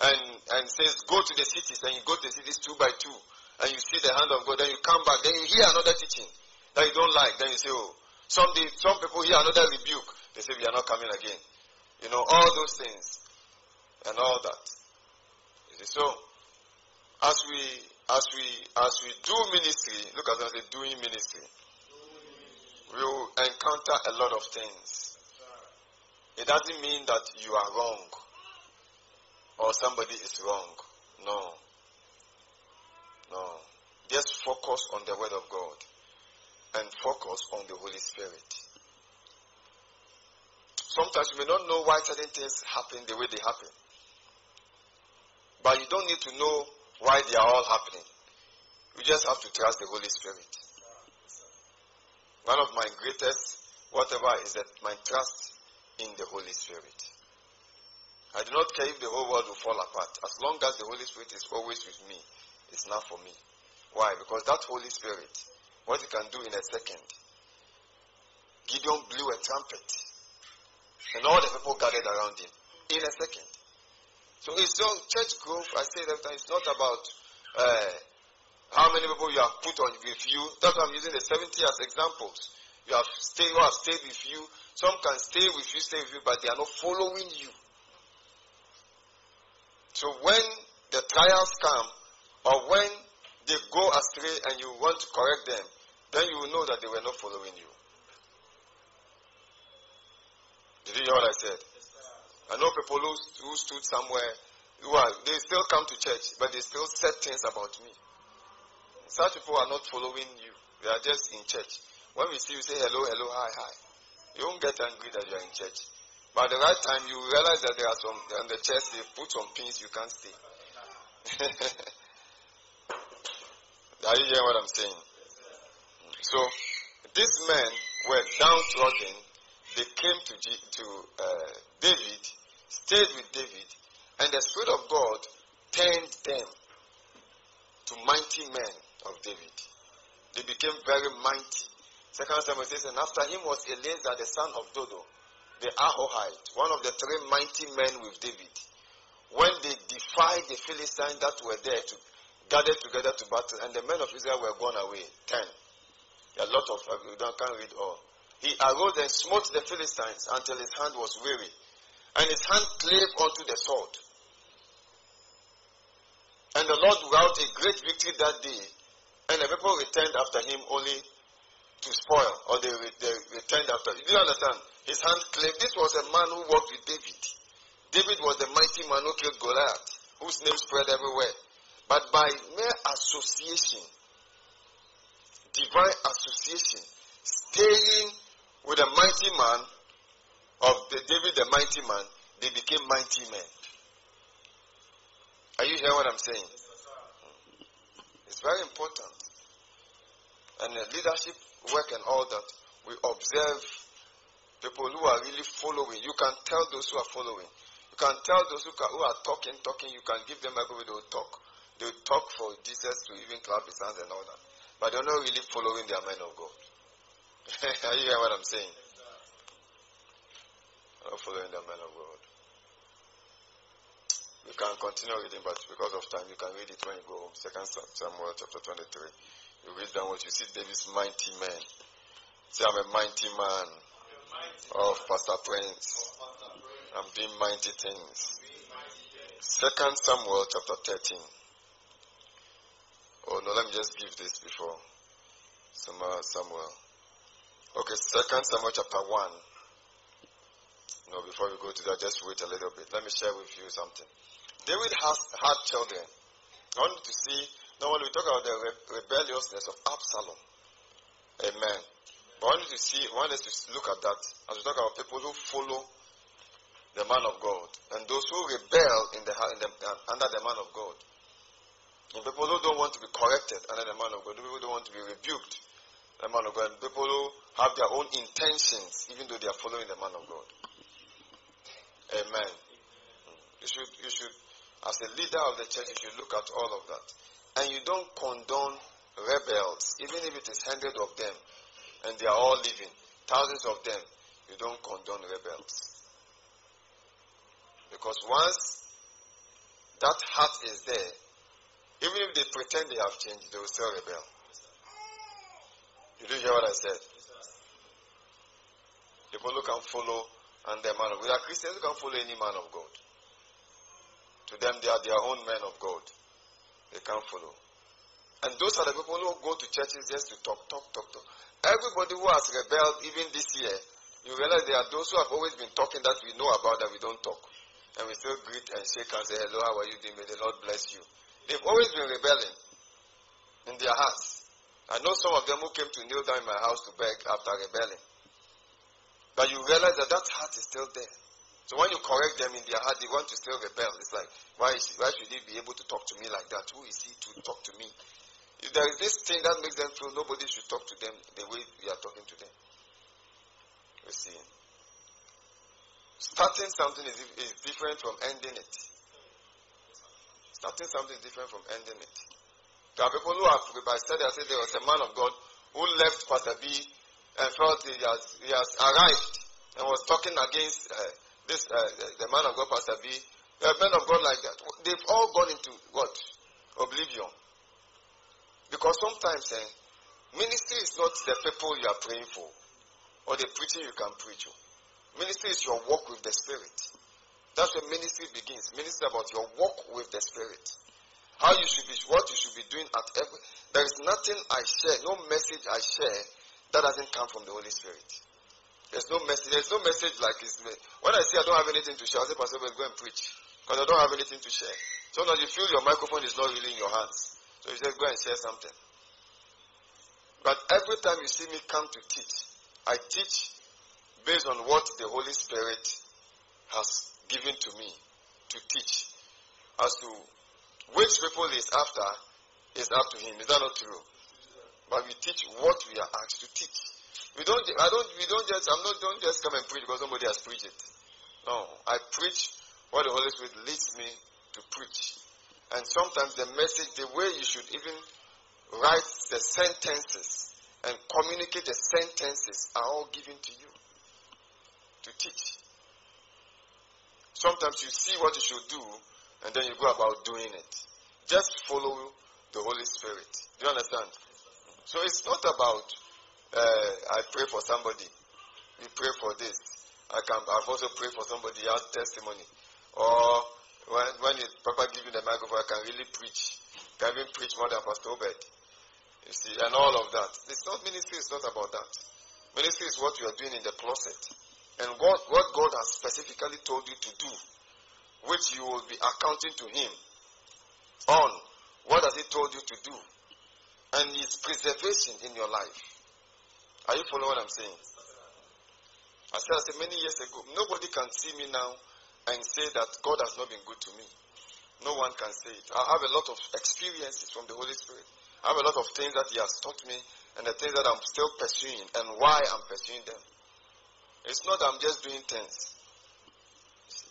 Speaker 1: And, and says, go to the cities, and you go to the cities two by two, and you see the hand of God, then you come back, then you hear another teaching that you don't like, then you say, oh, some, some people hear another rebuke, they say, we are not coming again. You know, all those things and all that. So, as we as we as we do ministry, look at us say doing ministry. will encounter a lot of things. It doesn't mean that you are wrong or somebody is wrong. No. No. Just focus on the Word of God and focus on the Holy Spirit. Sometimes you may not know why certain things happen the way they happen. But you don't need to know why they are all happening. You just have to trust the Holy Spirit. One of my greatest, whatever, is that my trust in the Holy Spirit. I do not care if the whole world will fall apart. As long as the Holy Spirit is always with me, it's not for me. Why? Because that Holy Spirit, what he can do in a second, Gideon blew a trumpet, and all the people gathered around him in a second. So it's not church growth. I say that it's not about uh, how many people you have put on with you. That's why I'm using the 70 as examples. You have stayed, who have stayed with you. Some can stay with you, stay with you, but they are not following you. So when the trials come, or when they go astray and you want to correct them, then you will know that they were not following you. Did you hear what I said? I know people who, who stood somewhere, are, they still come to church, but they still said things about me. Such people are not following you. They are just in church. When we see you say hello, hello, hi, hi. You won't get angry that you are in church. But at the right time, you realize that there are some, on the chest, they put some pins, you can't see. are you hearing what I'm saying? So, these men were downtrodden. They came to, G, to uh, David, stayed with David, and the Spirit of God turned them to mighty men of David. They became very mighty. Second Samuel says, and after him was Eleazar the son of Dodo, the Ahohite, one of the three mighty men with David. When they defied the Philistines that were there to gather together to battle, and the men of Israel were gone away, ten. A lot of, uh, you can't read all. He arose and smote the Philistines until his hand was weary, and his hand clave unto the sword. And the Lord wrought a great victory that day and the people returned after him only to spoil, or they, they returned after. You do understand? His hand clave. this was a man who worked with David. David was the mighty man who killed Goliath, whose name spread everywhere. But by mere association, divine association, staying with a mighty man of the David, the mighty man, they became mighty men. Are you hearing what I'm saying? It's very important and leadership work and all that, we observe people who are really following. You can tell those who are following. You can tell those who, can, who are talking, talking. You can give them everybody they will talk. They will talk for Jesus to even clap his hands and all that. But they're not really following their men of God. are you hearing what I'm saying? They're not following their men of God. You can continue reading, but because of time, you can read it when you go home. Second Samuel chapter 23. You read down what you see David's mighty men. Say, I'm a mighty man of Pastor Prince. I'm doing mighty things. Second Samuel chapter 13. Oh no, let me just give this before Samuel. Okay, Second Samuel chapter 1. No, before we go to that, just wait a little bit. Let me share with you something. David has had children. I want you to see now, when we talk about the re- rebelliousness of Absalom, amen. But I want you to see, I want us to look at that as we talk about people who follow the man of God and those who rebel in the, in the under the man of God. And people who don't want to be corrected under the man of God, people who don't want to be rebuked the man of God, people who have their own intentions even though they are following the man of God. Amen. You should, you should, as a leader of the church, you should look at all of that and you don't condone rebels, even if it is hundreds of them, and they are all living, thousands of them, you don't condone rebels. Because once that heart is there, even if they pretend they have changed, they will still rebel. You do hear what I said? People who can follow and the man of God. We are Christians who can follow any man of God. To them, they are their own men of God. They can't follow. And those are the people who go to churches just to talk, talk, talk, talk. everybody who has rebelled even this year, you realize there are those who have always been talking that we know about that we don't talk. And we still greet and shake and say, hello, how are you doing? May the Lord bless you. They've always been rebelling in their hearts. I know some of them who came to kneel down in my house to beg after rebelling. But you realize that that heart is still there. So when you correct them in their heart, they want to still rebel. It's like, why, is, why should he be able to talk to me like that? Who is he to talk to me? If there is this thing that makes them feel nobody should talk to them the way we are talking to them. You see. Starting something is, is different from ending it. Starting something is different from ending it. There are people who have, said, I said there was a man of God who left Pastor B and felt he has, he has arrived and was talking against uh, this, uh, the, the, man of God, Pastor B. There are men of God like that. They've all gone into what? Oblivion. Because sometimes eh, ministry is not the people you are praying for or the preaching you can preach. Ministry is your walk with the Spirit. That's where ministry begins. Ministry about your walk with the Spirit. How you should be, what you should be doing at every. There is nothing I share, no message I share that doesn't come from the Holy Spirit. There's no message. There's no message like this. When I say I don't have anything to share, I say, Pastor, well, go and preach because I don't have anything to share. So now you feel your microphone is not really in your hands. So you said, go and share something. But every time you see me come to teach, I teach based on what the Holy Spirit has given to me to teach. As to which people is after is up to him. Is that not true? But we teach what we are asked to teach. We don't I don't we don't just I'm not don't just come and preach because somebody has preached it. No. I preach what the Holy Spirit leads me to preach. And sometimes the message, the way you should even write the sentences and communicate the sentences are all given to you to teach. Sometimes you see what you should do and then you go about doing it. Just follow the Holy Spirit. Do you understand? So it's not about uh, I pray for somebody. We pray for this. I can. I've also prayed for somebody else testimony, or when, when it, Papa give you the microphone, I can really preach. Can even preach more than Pastor Obed. You see, and all of that. It's not ministry, it's not about that. Ministry is what you are doing in the closet. And what, what God has specifically told you to do, which you will be accounting to Him on. What has He told you to do? And His preservation in your life. Are you following what I'm saying? I said, I said many years ago, nobody can see me now and say that God has not been good to me. No one can say it. I have a lot of experiences from the Holy Spirit. I have a lot of things that He has taught me and the things that I'm still pursuing and why I'm pursuing them. It's not that I'm just doing things.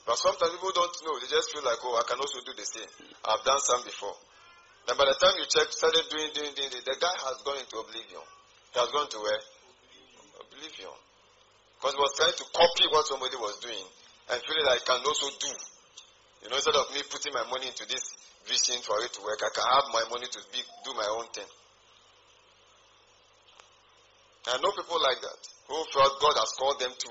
Speaker 1: But sometimes people don't know. They just feel like, oh, I can also do the same. I've done some before. And by the time you check, started doing, doing, doing, the guy has gone into oblivion. He has gone to where? Oblivion. Because he was trying to copy what somebody was doing and feeling like I can also do. You know, instead of me putting my money into this vision for it to work, I can have my money to be, do my own thing. I know people like that who felt God has called them to.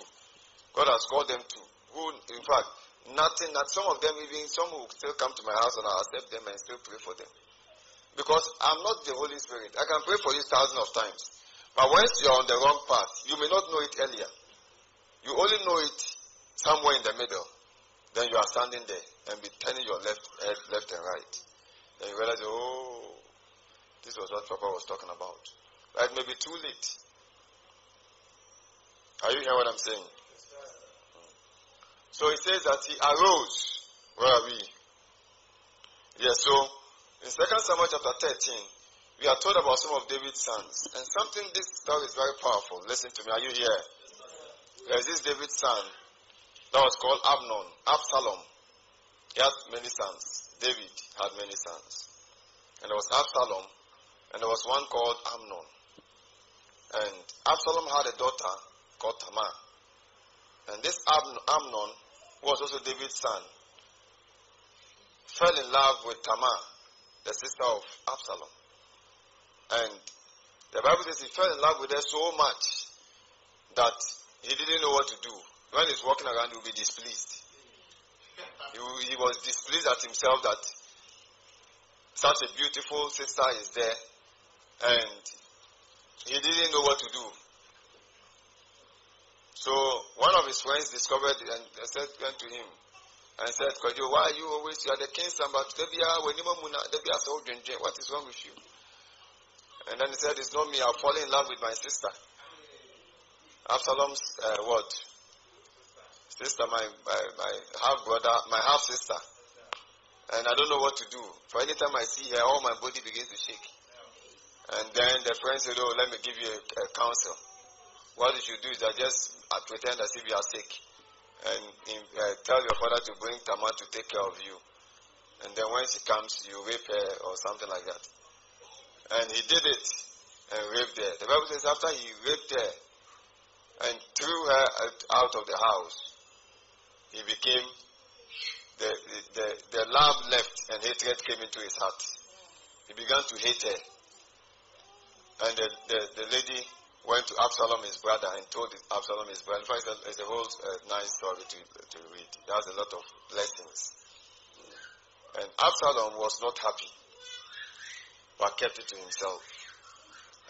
Speaker 1: God has called them to. Who, in fact, nothing that some of them even some will still come to my house and I'll accept them and still pray for them. Because I'm not the Holy Spirit. I can pray for you thousands of times. But once you're on the wrong path, you may not know it earlier. You only know it somewhere in the middle, then you are standing there and be turning your left head left and right. Then you realize, oh, this was what Papa was talking about. But it may be too late. Are you hearing what I'm saying? So it says that he arose. Where are we? Yes, so in 2 Samuel chapter 13, we are told about some of David's sons. And something this story is very powerful. Listen to me. Are you here? There is this David's son that was called Amnon, Absalom. He had many sons. David had many sons. And there was Absalom, and there was one called Amnon. And Absalom had a daughter called Tamar. And this Amnon, who was also David's son, fell in love with Tamar, the sister of Absalom. And the Bible says he fell in love with her so much that he didn't know what to do. When he's walking around, he'll be displeased. He, he was displeased at himself that such a beautiful sister is there. And he didn't know what to do. So one of his friends discovered and said, went to him and said, Kojo, why are you always, you are the king's son, but what is wrong with you? And then he said, it's not me, I've fallen in love with my sister. Absalom's uh, what? Sister, my, my, my half brother, my half sister. And I don't know what to do. For any time I see her, all my body begins to shake. And then the friend said, Oh, let me give you a, a counsel. What you should do is I just pretend as if you are sick. And uh, tell your father to bring Tamar to take care of you. And then when she comes, you rape her or something like that. And he did it and raped her. The Bible says after he raped her and threw her out of the house, he became, the, the, the love left and hatred came into his heart. He began to hate her. And the, the, the lady went to Absalom, his brother, and told Absalom, his brother. In fact, it's a, whole uh, nice story to, to read. It has a lot of lessons. And Absalom was not happy, but kept it to himself.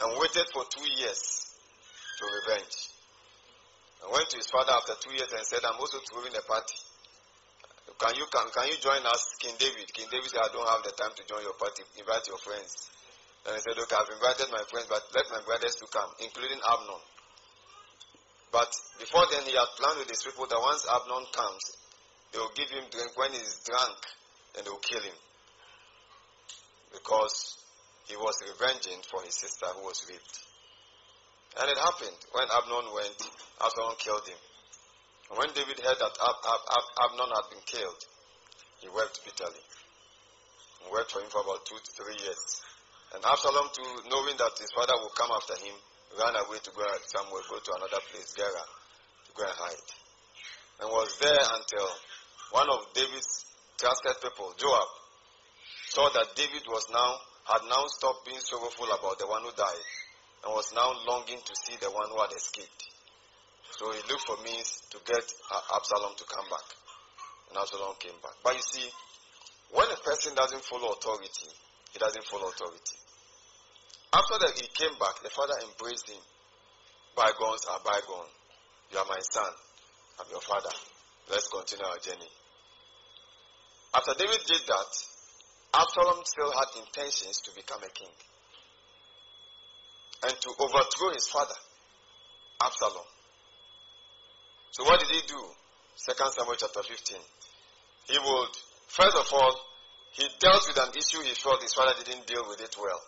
Speaker 1: And waited for two years to revenge. And went to his father after two years and said, I'm also throwing a party. Can you, can, can you join us, King David? King David said, I don't have the time to join your party. Invite your friends. And he said, Look, I've invited my friends, but let my brothers to come, including Amnon. But before then, he had planned with his people that once Amnon comes, they will give him drink. When he's drunk, then they will kill him. Because he was revenging for his sister who was raped. And it happened. When Amnon went, Absalom killed him. And when David heard that Ab- Ab- Ab- Amnon had been killed, he wept bitterly. He wept for him for about two to three years. And Absalom, too, knowing that his father would come after him, ran away to go somewhere, go to another place, Gera, to go and hide. And was there until one of David's trusted people, Joab, saw that David was now, had now stopped being sorrowful about the one who died, and was now longing to see the one who had escaped. So he looked for means to get Absalom to come back. And Absalom came back. But you see, when a person doesn't follow authority, he doesn't follow authority. After that, he came back. The father embraced him. Bygones are bygone. You are my son. I'm your father. Let's continue our journey. After David did that, Absalom still had intentions to become a king and to overthrow his father, Absalom. So what did he do? 2 Samuel chapter 15. He would, first of all, he dealt with an issue he felt his father didn't deal with it well.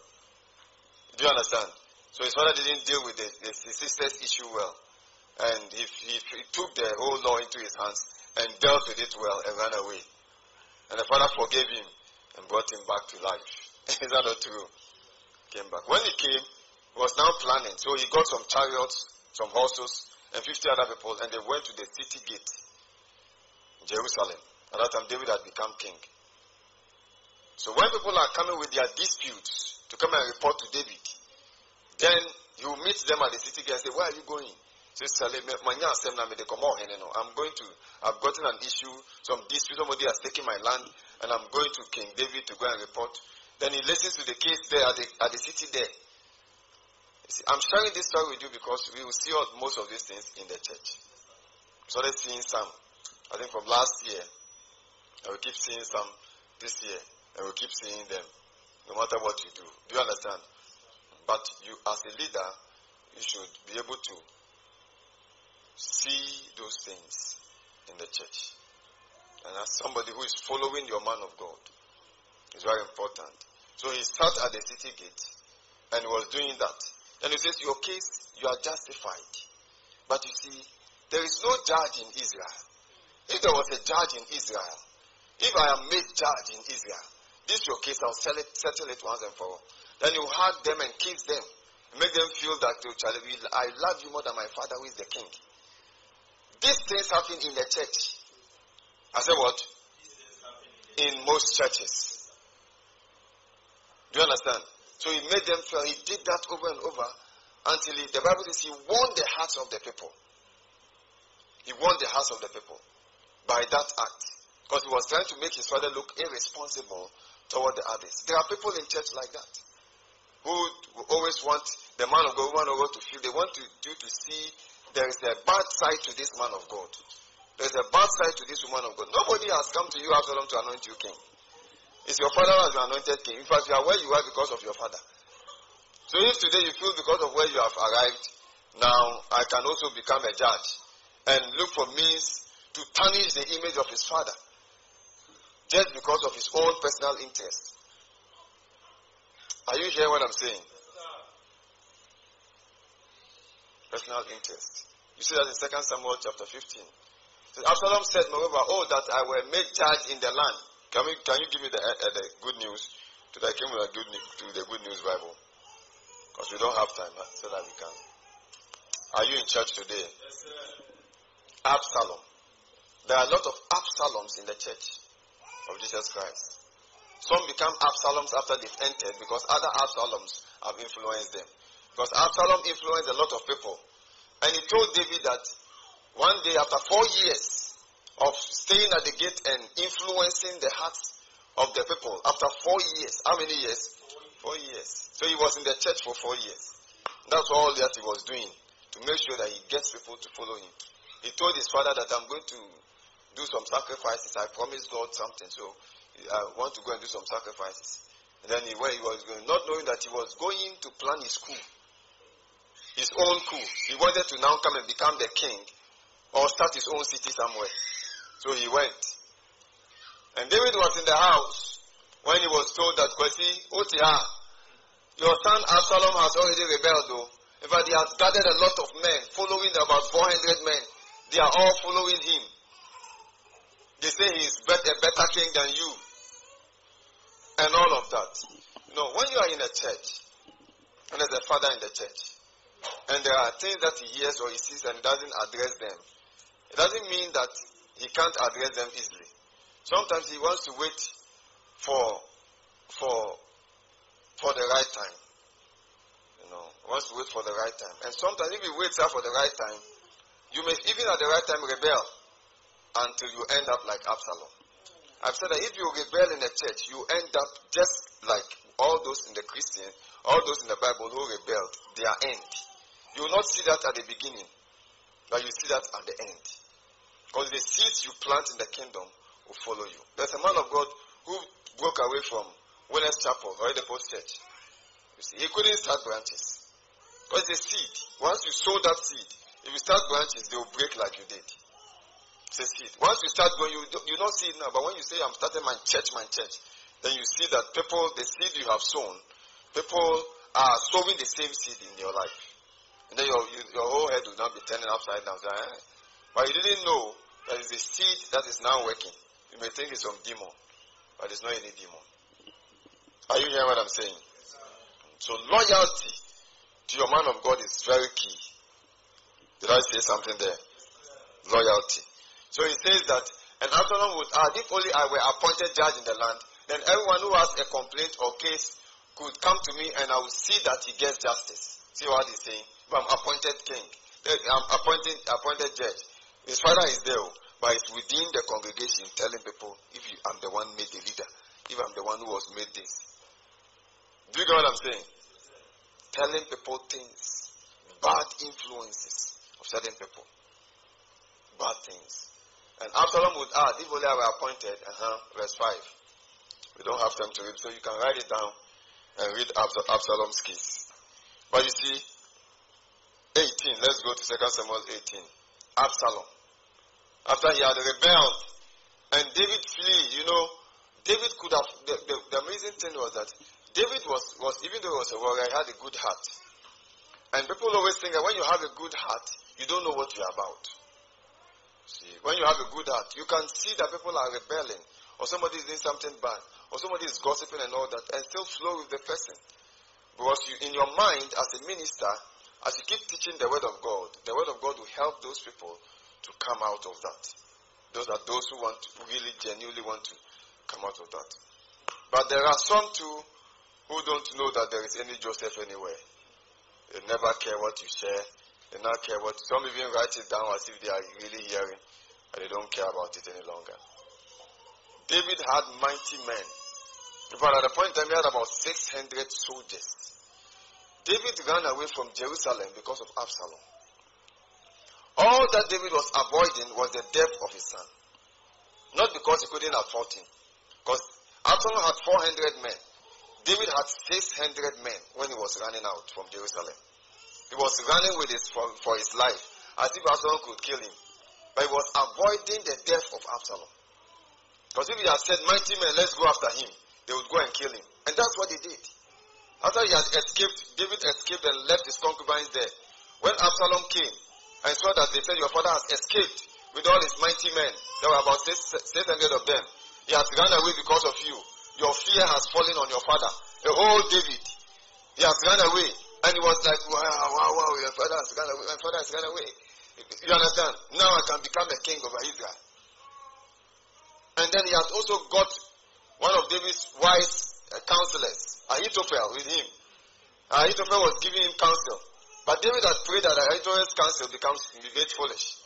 Speaker 1: Do you understand? So his father didn't deal with the, the, his sister's issue well. And he, he, he, took the whole law into his hands and dealt with it well and ran away. And the father forgave him and brought him back to life. Is that not true? Came back. When he came, he was now planning. So he got some chariots, some horses, and 50 other people, and they went to the city gate in Jerusalem. At that time, David had become king. So when people are coming with their disputes, to come and report to David. Then you meet them at the city gate and say, Where are you going? I'm going to, I've gotten an issue, some dispute, somebody has taken my land, and I'm going to King David to go and report. Then he listens to the case there at the, at the city there. See, I'm sharing this story with you because we will see most of these things in the church. So let's see some. I think from last year, I will keep seeing some this year, and we keep seeing them no matter what you do. Do you understand? But you, as a leader, you should be able to see those things in the church. And as somebody who is following your man of God, it's very important. So he sat at the city gate and was doing that. And he says, Your case, you are justified. But you see, there is no judge in Israel. If there was a judge in Israel, if I am made judge in Israel, this is your case, I'll settle it, settle it once and for all. Then you hug them and kiss them. Make them feel that I love you more than my father who is the king. These things happen in the church. I said what? In most churches. Do you understand? So he made them feel, he did that over and over until he, the Bible says he won the hearts of the people. He won the hearts of the people by that act. Because he was trying to make his father look irresponsible toward the others. There are people in church like that who always want the man of God, woman of God to feel. They want to, you to see there is a bad side to this man of God. There's a bad side to this woman of God. Nobody has come to you, Absalom, to anoint you king. It's your father who has been anointed king. In fact, you are where you are because of your father. So if today you feel because of where you have arrived, now I can also become a judge and look for means to tarnish the image of his father just because of his own personal interest. Are you hearing what I'm saying? Personal interest. You see that in 2 Samuel chapter 15. So Absalom said, moreover, oh, that I were made judge in the land. Can, we, can you give me the, uh, the good news? Today I came with, a good, to the good news Bible. Because we don't have time huh, so that we can. Are you in church today?
Speaker 2: Yes, sir.
Speaker 1: Absalom. There are a lot of Absaloms in the church of Jesus Christ. Some become Absaloms after they've entered because other Absaloms have influenced them. Because Absalom influenced a lot of people. And he told David that one day after four years of staying at the gate and influencing the hearts of the people, after four years, how many years? Four years. So he was in the church for four years. That's all that he was doing to make sure that he gets people to follow him. He told his father that I'm going to do some sacrifices. I promised God something, so uh, I want to go and do some sacrifices. And then he, where he was going, not knowing that he was going to plan his coup, his own coup. He wanted to now come and become the king or start his own city somewhere. So he went. And David was in the house when he was told that Kwesi, Otia, oh, ah, your son Absalom has already rebelled though. In fact, he has gathered a lot of men, following about 400 men. They are all following him. They say he is a better king than you. And all of that. No, when you are in a church, and there's a father in the church, and there are things that he hears or he sees and doesn't address them, it doesn't mean that he can't address them easily. Sometimes he wants to wait for for for the right time. You know, wants to wait for the right time. And sometimes if he waits out for the right time, you may even at the right time rebel until you end up like Absalom. I've said that if you rebel in the church, you end up just like all those in the Christian, all those in the Bible who rebelled, their end. You will not see that at the beginning, but you see that at the end. Because the seeds you plant in the kingdom will follow you. There's a man of God who broke away from Wellness Chapel or the Post Church. You see, he couldn't start branches. Because the seed, once you sow that seed, if you start branches, they will break like you did. It's. Once you start going, you, you don't see it now, but when you say, I'm starting my church, my church, then you see that people, the seed you have sown, people are sowing the same seed in your life. And then your, you, your whole head will not be turning upside down. Eh? But you didn't know that is a seed that is now working. You may think it's some demon, but it's not any demon. Are you hearing what I'm saying? So loyalty to your man of God is very key. Did I say something there? Loyalty. So he says that, and Absalom would add, if only I were appointed judge in the land, then everyone who has a complaint or case could come to me and I would see that he gets justice. See what he's saying? If I'm appointed king, eh, I'm appointed, appointed judge. His father is there, but it's within the congregation telling people, if you, I'm the one made the leader, if I'm the one who was made this. Do you get what I'm saying? Telling people things, bad influences of certain people, bad things. And Absalom would add, if only I were appointed, uh-huh, verse 5. We don't have time to read, so you can write it down and read Absalom's case. But you see, 18, let's go to 2 Samuel 18. Absalom. After he had rebelled, and David flee, you know, David could have, the, the, the amazing thing was that David was, was, even though he was a warrior, he had a good heart. And people always think that when you have a good heart, you don't know what you're about. See, when you have a good heart, you can see that people are rebelling, or somebody is doing something bad, or somebody is gossiping and all that, and still flow with the person. Because you, in your mind, as a minister, as you keep teaching the word of God, the word of God will help those people to come out of that. Those are those who want to really genuinely want to come out of that. But there are some too who don't know that there is any Joseph anywhere. They never care what you share. They not care what some even write it down as if they are really hearing, and they don't care about it any longer. David had mighty men. Fact, at the point in time, he had about 600 soldiers. David ran away from Jerusalem because of Absalom. All that David was avoiding was the death of his son. Not because he couldn't afford him. Because Absalom had 400 men. David had 600 men when he was running out from Jerusalem. He was running with his, for, for his life as if Absalom could kill him. But he was avoiding the death of Absalom. Because if he had said, Mighty men, let's go after him, they would go and kill him. And that's what they did. After he had escaped, David escaped and left his concubines there. When Absalom came and saw that they said, Your father has escaped with all his mighty men, there were about 600 of them. He has run away because of you. Your fear has fallen on your father. The whole David, he has run away. And he was like, Wow, wow, wow, your father has run away. My father has gone away. You understand? Now I can become a king over Israel. And then he has also got one of David's wise uh, counselors, Ahithophel, with him. Ahithophel was giving him counsel. But David had prayed that Ahithophel's counsel becomes made foolish.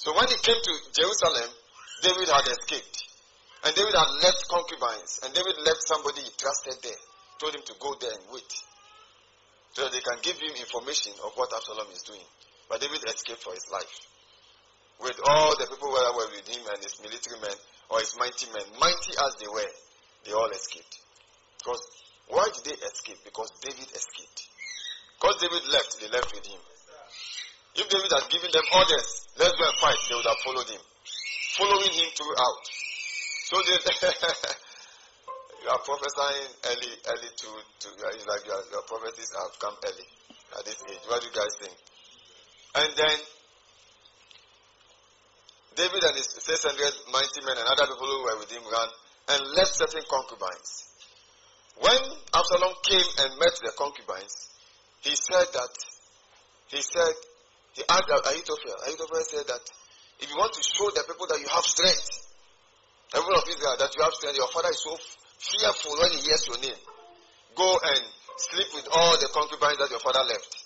Speaker 1: So when he came to Jerusalem, David had escaped. And David had left concubines. And David left somebody he trusted there. Told him to go there and wait. So they can give him information of what Absalom is doing. But David escaped for his life. With all the people that were with him and his military men, or his mighty men, mighty as they were, they all escaped. Because why did they escape? Because David escaped. Because David left, they left with him. If David had given them orders, let's go and fight, they would have followed him. Following him throughout. So they you are prophesying early, early to, to it's like your, your prophecies have come early at this age. What do you guys think? And then David and his 600 mighty men and other people who were with him ran and left certain concubines. When Absalom came and met the concubines, he said that, he said, he asked Ahithophel, Ahithophel said that if you want to show the people that you have strength, the people of Israel, that you have strength, your father is so fearful when he hears your name. Go and sleep with all the concubines that your father left.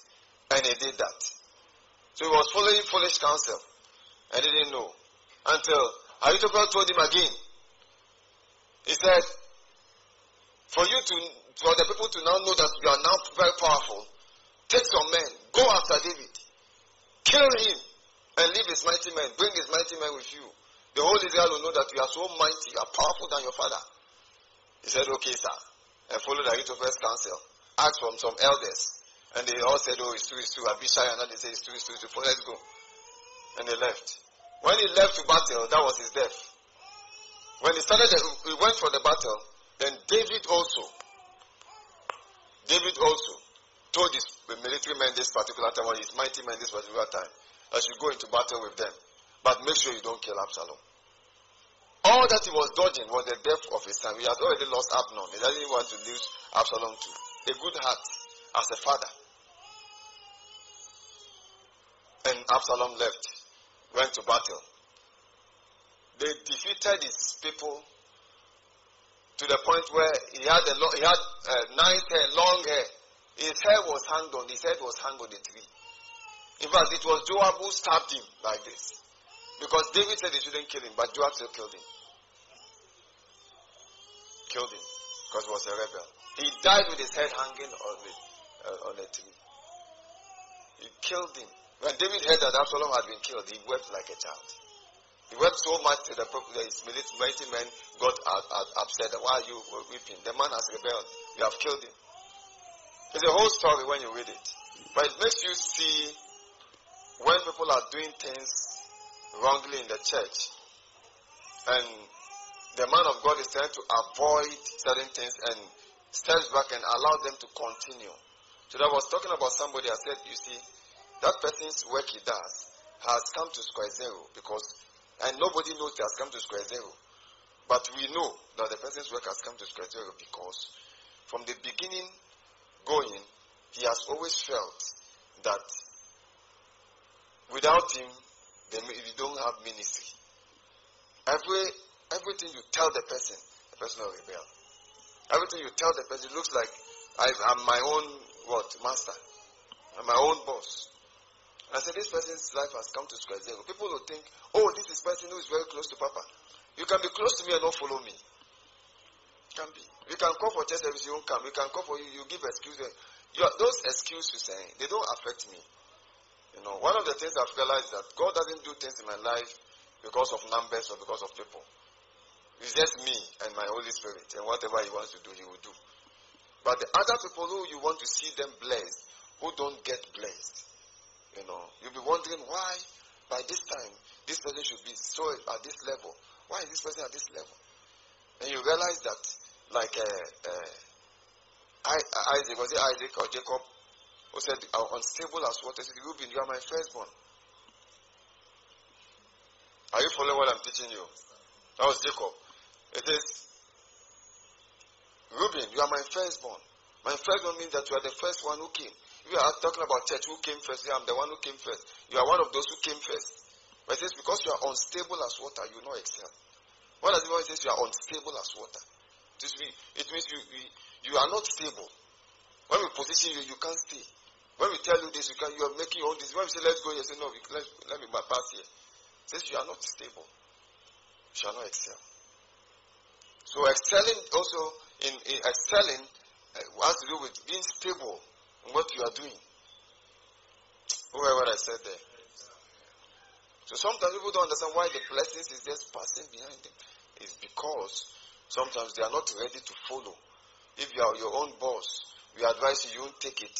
Speaker 1: And he did that. So he was following foolish counsel and he didn't know. Until Ahithophel told him again. He said, for you to, for the people to now know that you are now very powerful, take some men, go after David, kill him, and leave his mighty men, bring his mighty men with you. The whole Israel will know that you are so mighty, you are powerful than your father. He said, okay, sir. And followed Ahithophel's counsel. Asked from some elders. And they all said, oh, it's true, it's true. Abishai and they said, it's true, it's true, it's. Let's go. And they left. When he left to battle, that was his death. When he started, he went for the battle, then David also, David also told his military men this particular time, or his mighty men this particular time, that you go into battle with them. But make sure you don't kill Absalom. All that he was dodging was the death of his son. He had already lost Absalom. He doesn't want to lose Absalom too. A good heart as a father. And Absalom left went to battle. They defeated his people to the point where he had a lo- he had uh, nice hair, long hair. His hair was hanged on. His head was hanged on the tree. In fact, it was Joab who stabbed him like this, because David said he shouldn't kill him, but Joab still killed him. Killed him because he was a rebel. He died with his head hanging on the uh, on a tree. He killed him. When David heard that Absalom had been killed, he wept like a child. He wept so much that his mighty men got upset. Why are you weeping? The man has rebelled. You have killed him. It's a whole story when you read it. But it makes you see when people are doing things wrongly in the church and the man of God is trying to avoid certain things and steps back and allow them to continue. So I was talking about somebody, I said, you see, that person's work he does has come to square zero because, and nobody knows it has come to square zero. But we know that the person's work has come to square zero because from the beginning going, he has always felt that without him, you don't have ministry. Every everything you tell the person, the person will rebel. Everything you tell the person it looks like I, am my own what master, I'm my own boss. I said, this person's life has come to square zero. People will think, oh, this is person who is very close to Papa. You can be close to me and not follow me. Can be. You can call for church service, you won't come. You can call for you, you give excuse. Your, those excuses, eh, they don't affect me. You know, one of the things I've realized that God doesn't do things in my life because of numbers or because of people. It's just me and my Holy Spirit, and whatever He wants to do, He will do. But the other people who you want to see them blessed, who don't get blessed, you know, you'll be wondering why by this time this person should be so at this level. Why is this person at this level? And you realize that, like uh, uh, Isaac, was it Isaac or Jacob, who said, unstable as water? Said, Reuben, you are my firstborn. Are you following what I'm teaching you? That was Jacob. It is, Reuben, you are my firstborn. My firstborn means that you are the first one who came. If you are talking about church, who came first? Yeah, I'm the one who came first. You are one of those who came first. But it says, because you are unstable as water, you will not excel. What does it mean? It says you are unstable as water. This mean, it means you, you, you are not stable. When we position you, you can't stay. When we tell you this, you, can, you are making own decision. When we say let's go, you say no, let, let me pass here. It says you are not stable. You shall not excel. So excelling also in, in excelling uh, has to do with being stable in what you are doing. Who heard what I said there? So sometimes people don't understand why the blessings is just passing behind them. It's because sometimes they are not ready to follow. If you are your own boss, we advise you, you won't take it.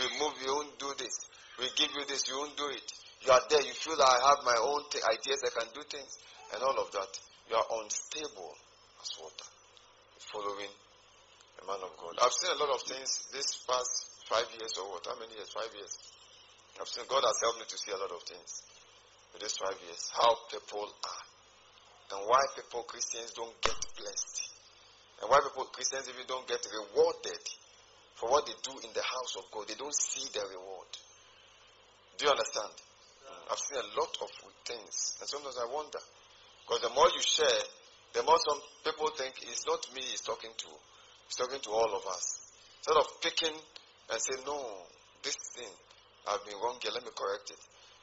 Speaker 1: We move, you won't do this. We give you this, you won't do it. You are there, you feel I have my own t- ideas, I can do things, and all of that. You are unstable water. Following a man of God. I've seen a lot of things this past five years or what? How many years? Five years. I've seen God has helped me to see a lot of things in these five years. How people are. And why people, Christians, don't get blessed. And why people, Christians, even don't get rewarded for what they do in the house of God. They don't see the reward. Do you understand? I've seen a lot of things. And sometimes I wonder. Because the more you share, the more some people think it's not me he's talking to. He's talking to all of us. Instead of picking and say, no, this thing, I've been wrong here, let me correct it.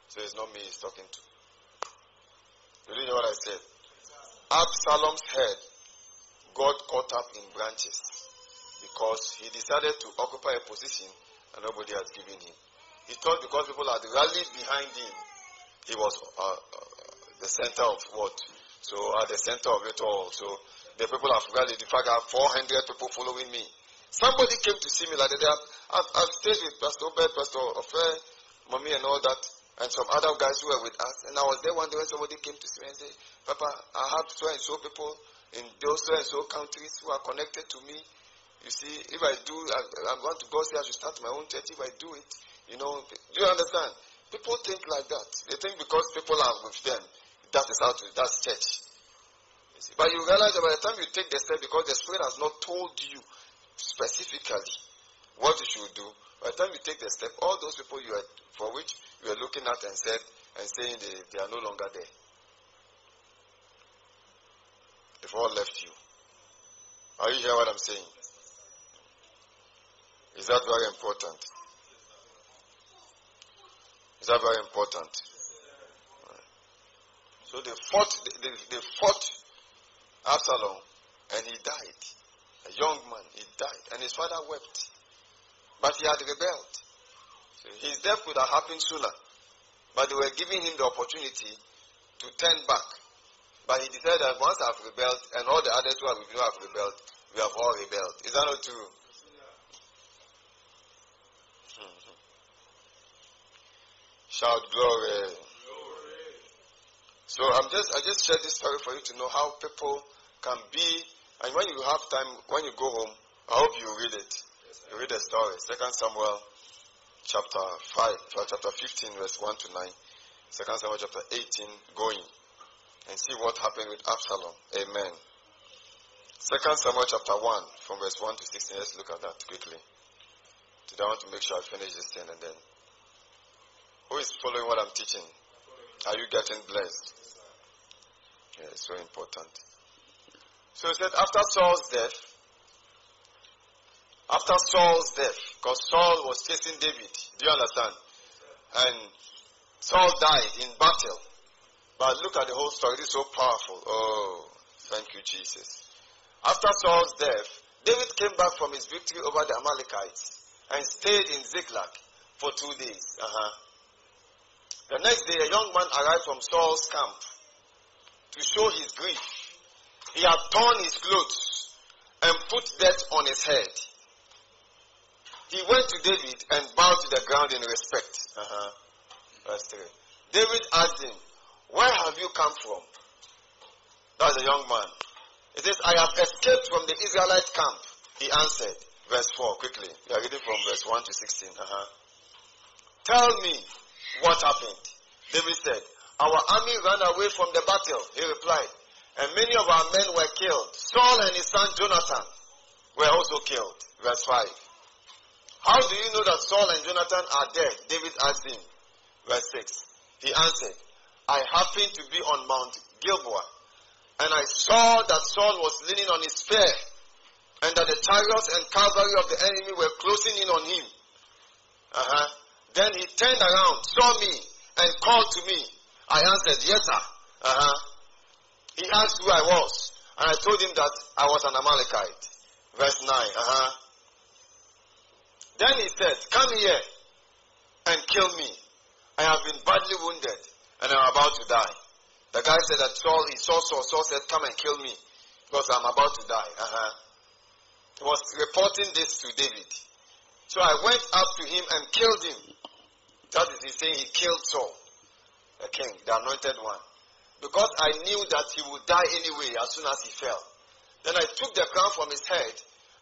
Speaker 1: So it's not me he's talking to. You know what I said? Absalom's head got caught up in branches because he decided to occupy a position and nobody had given him. He thought because people had rallied behind him, he was uh, uh, the center of what? So at the center of it all. So the people have rallied. In fact, I have 400 people following me. Somebody came to see me like that. I've, I've stayed with Pastor Obed, Pastor Ofe, Mommy, and all that, and some other guys who were with us. And I was there one day when somebody came to see me and said, Papa, I have so and so people in those so and so countries who are connected to me. You see, if I do, I, I want to go say I should start my own church. If I do it, you know, do you understand? People think like that. They think because people are with them, that is how to, that's church. You see, but you realize that by the time you take the step, because the Spirit has not told you specifically what you should do, by the time you take the step, all those people you are, for which you are looking at and said and saying they, they are no longer there. They've all left you. Are you hearing what I'm saying? Is that very important? Is that very important? So they fought, they, they, fought Absalom, and he died. A young man, he died, and his father wept. But he had rebelled. So his death would have happened sooner. But they were giving him the opportunity to turn back. But he decided that once I've rebelled, and all the others who have, have rebelled, we have all rebelled. Is that not true? Hmm, hmm. Shout glory. glory. So I'm just I just shared this story for you to know how people can be and when you have time when you go home, I hope you read it. You read the story. Second Samuel chapter five uh, chapter fifteen verse one to nine. Second Samuel chapter eighteen going and see what happened with Absalom. Amen. Second Samuel chapter 1 from verse 1 to 16. Let's look at that quickly. Today I want to make sure I finish this thing and then. Who is following what I'm teaching? Are you getting blessed? Yeah, it's so important. So he said, after Saul's death, after Saul's death, because Saul was chasing David, do you understand? And Saul died in battle. But look at the whole story. It is so powerful. Oh, thank you, Jesus. After Saul's death, David came back from his victory over the Amalekites. and stayed in Ziklag for two days. Uh-huh. The next day, a young man arrived from Saul's camp to show his grief. He had torn his clothes and put dirt on his head. He went to David and bowed to the ground in respect. Uh-huh. Verse 3. David asked him, Where have you come from? That's a young man. He says, I have escaped from the Israelite camp. He answered, verse 4, quickly. We are reading from verse 1 to 16. Uh-huh. Tell me what happened. David said, Our army ran away from the battle. He replied, and many of our men were killed. Saul and his son Jonathan were also killed. Verse 5. How do you know that Saul and Jonathan are dead? David asked him. Verse 6. He answered, I happened to be on Mount Gilboa and I saw that Saul was leaning on his spear, and that the chariots and cavalry of the enemy were closing in on him. Uh-huh. Then he turned around, saw me, and called to me. I answered, Yes, sir. Uh-huh. He asked who I was, and I told him that I was an Amalekite. Verse 9. Uh-huh. Then he said, Come here and kill me. I have been badly wounded, and I am about to die. The guy said that Saul, he saw Saul. Saul said, Come and kill me because I'm about to die. Uh-huh. He was reporting this to David. So I went up to him and killed him. That is, he's saying he killed Saul, the king, the anointed one. Because I knew that he would die anyway as soon as he fell. Then I took the crown from his head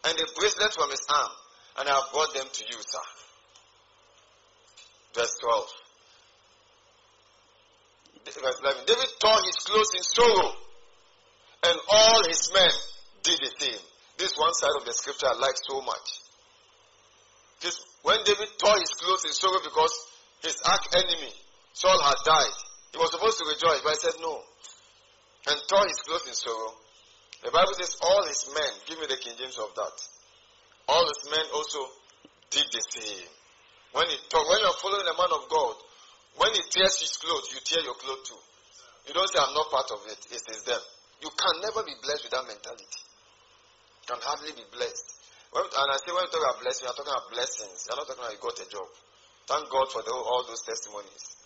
Speaker 1: and the bracelet from his arm, and I have brought them to you, sir. Verse 12 verse 11. David tore his clothes in sorrow, and all his men did the same. This one side of the scripture I like so much. This, when David tore his clothes in sorrow because his arch enemy, Saul, had died, he was supposed to rejoice, but he said no. And tore his clothes in sorrow. The Bible says all his men, give me the King James of that. All his men also did the same. When, he talk, when you're following a man of God, when he tears his clothes, you tear your clothes too. You don't say, I'm not part of it. It is them. You can never be blessed with that mentality. You can hardly be blessed. When, and I say, when you talk about blessing, you're talking about blessings. You're not talking about you got a job. Thank God for the, all those testimonies.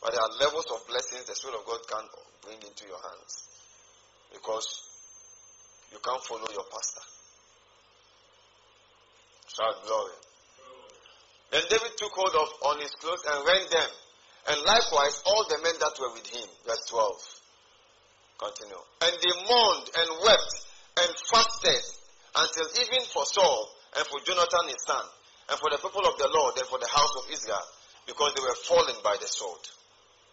Speaker 1: But there are levels of blessings the Spirit of God can bring into your hands. Because you can't follow your pastor. Shout glory. Then David took hold of on his clothes and rent them and likewise all the men that were with him. Verse 12. Continue. And they mourned and wept and fasted until even for Saul and for Jonathan his son and for the people of the Lord and for the house of Israel because they were fallen by the sword.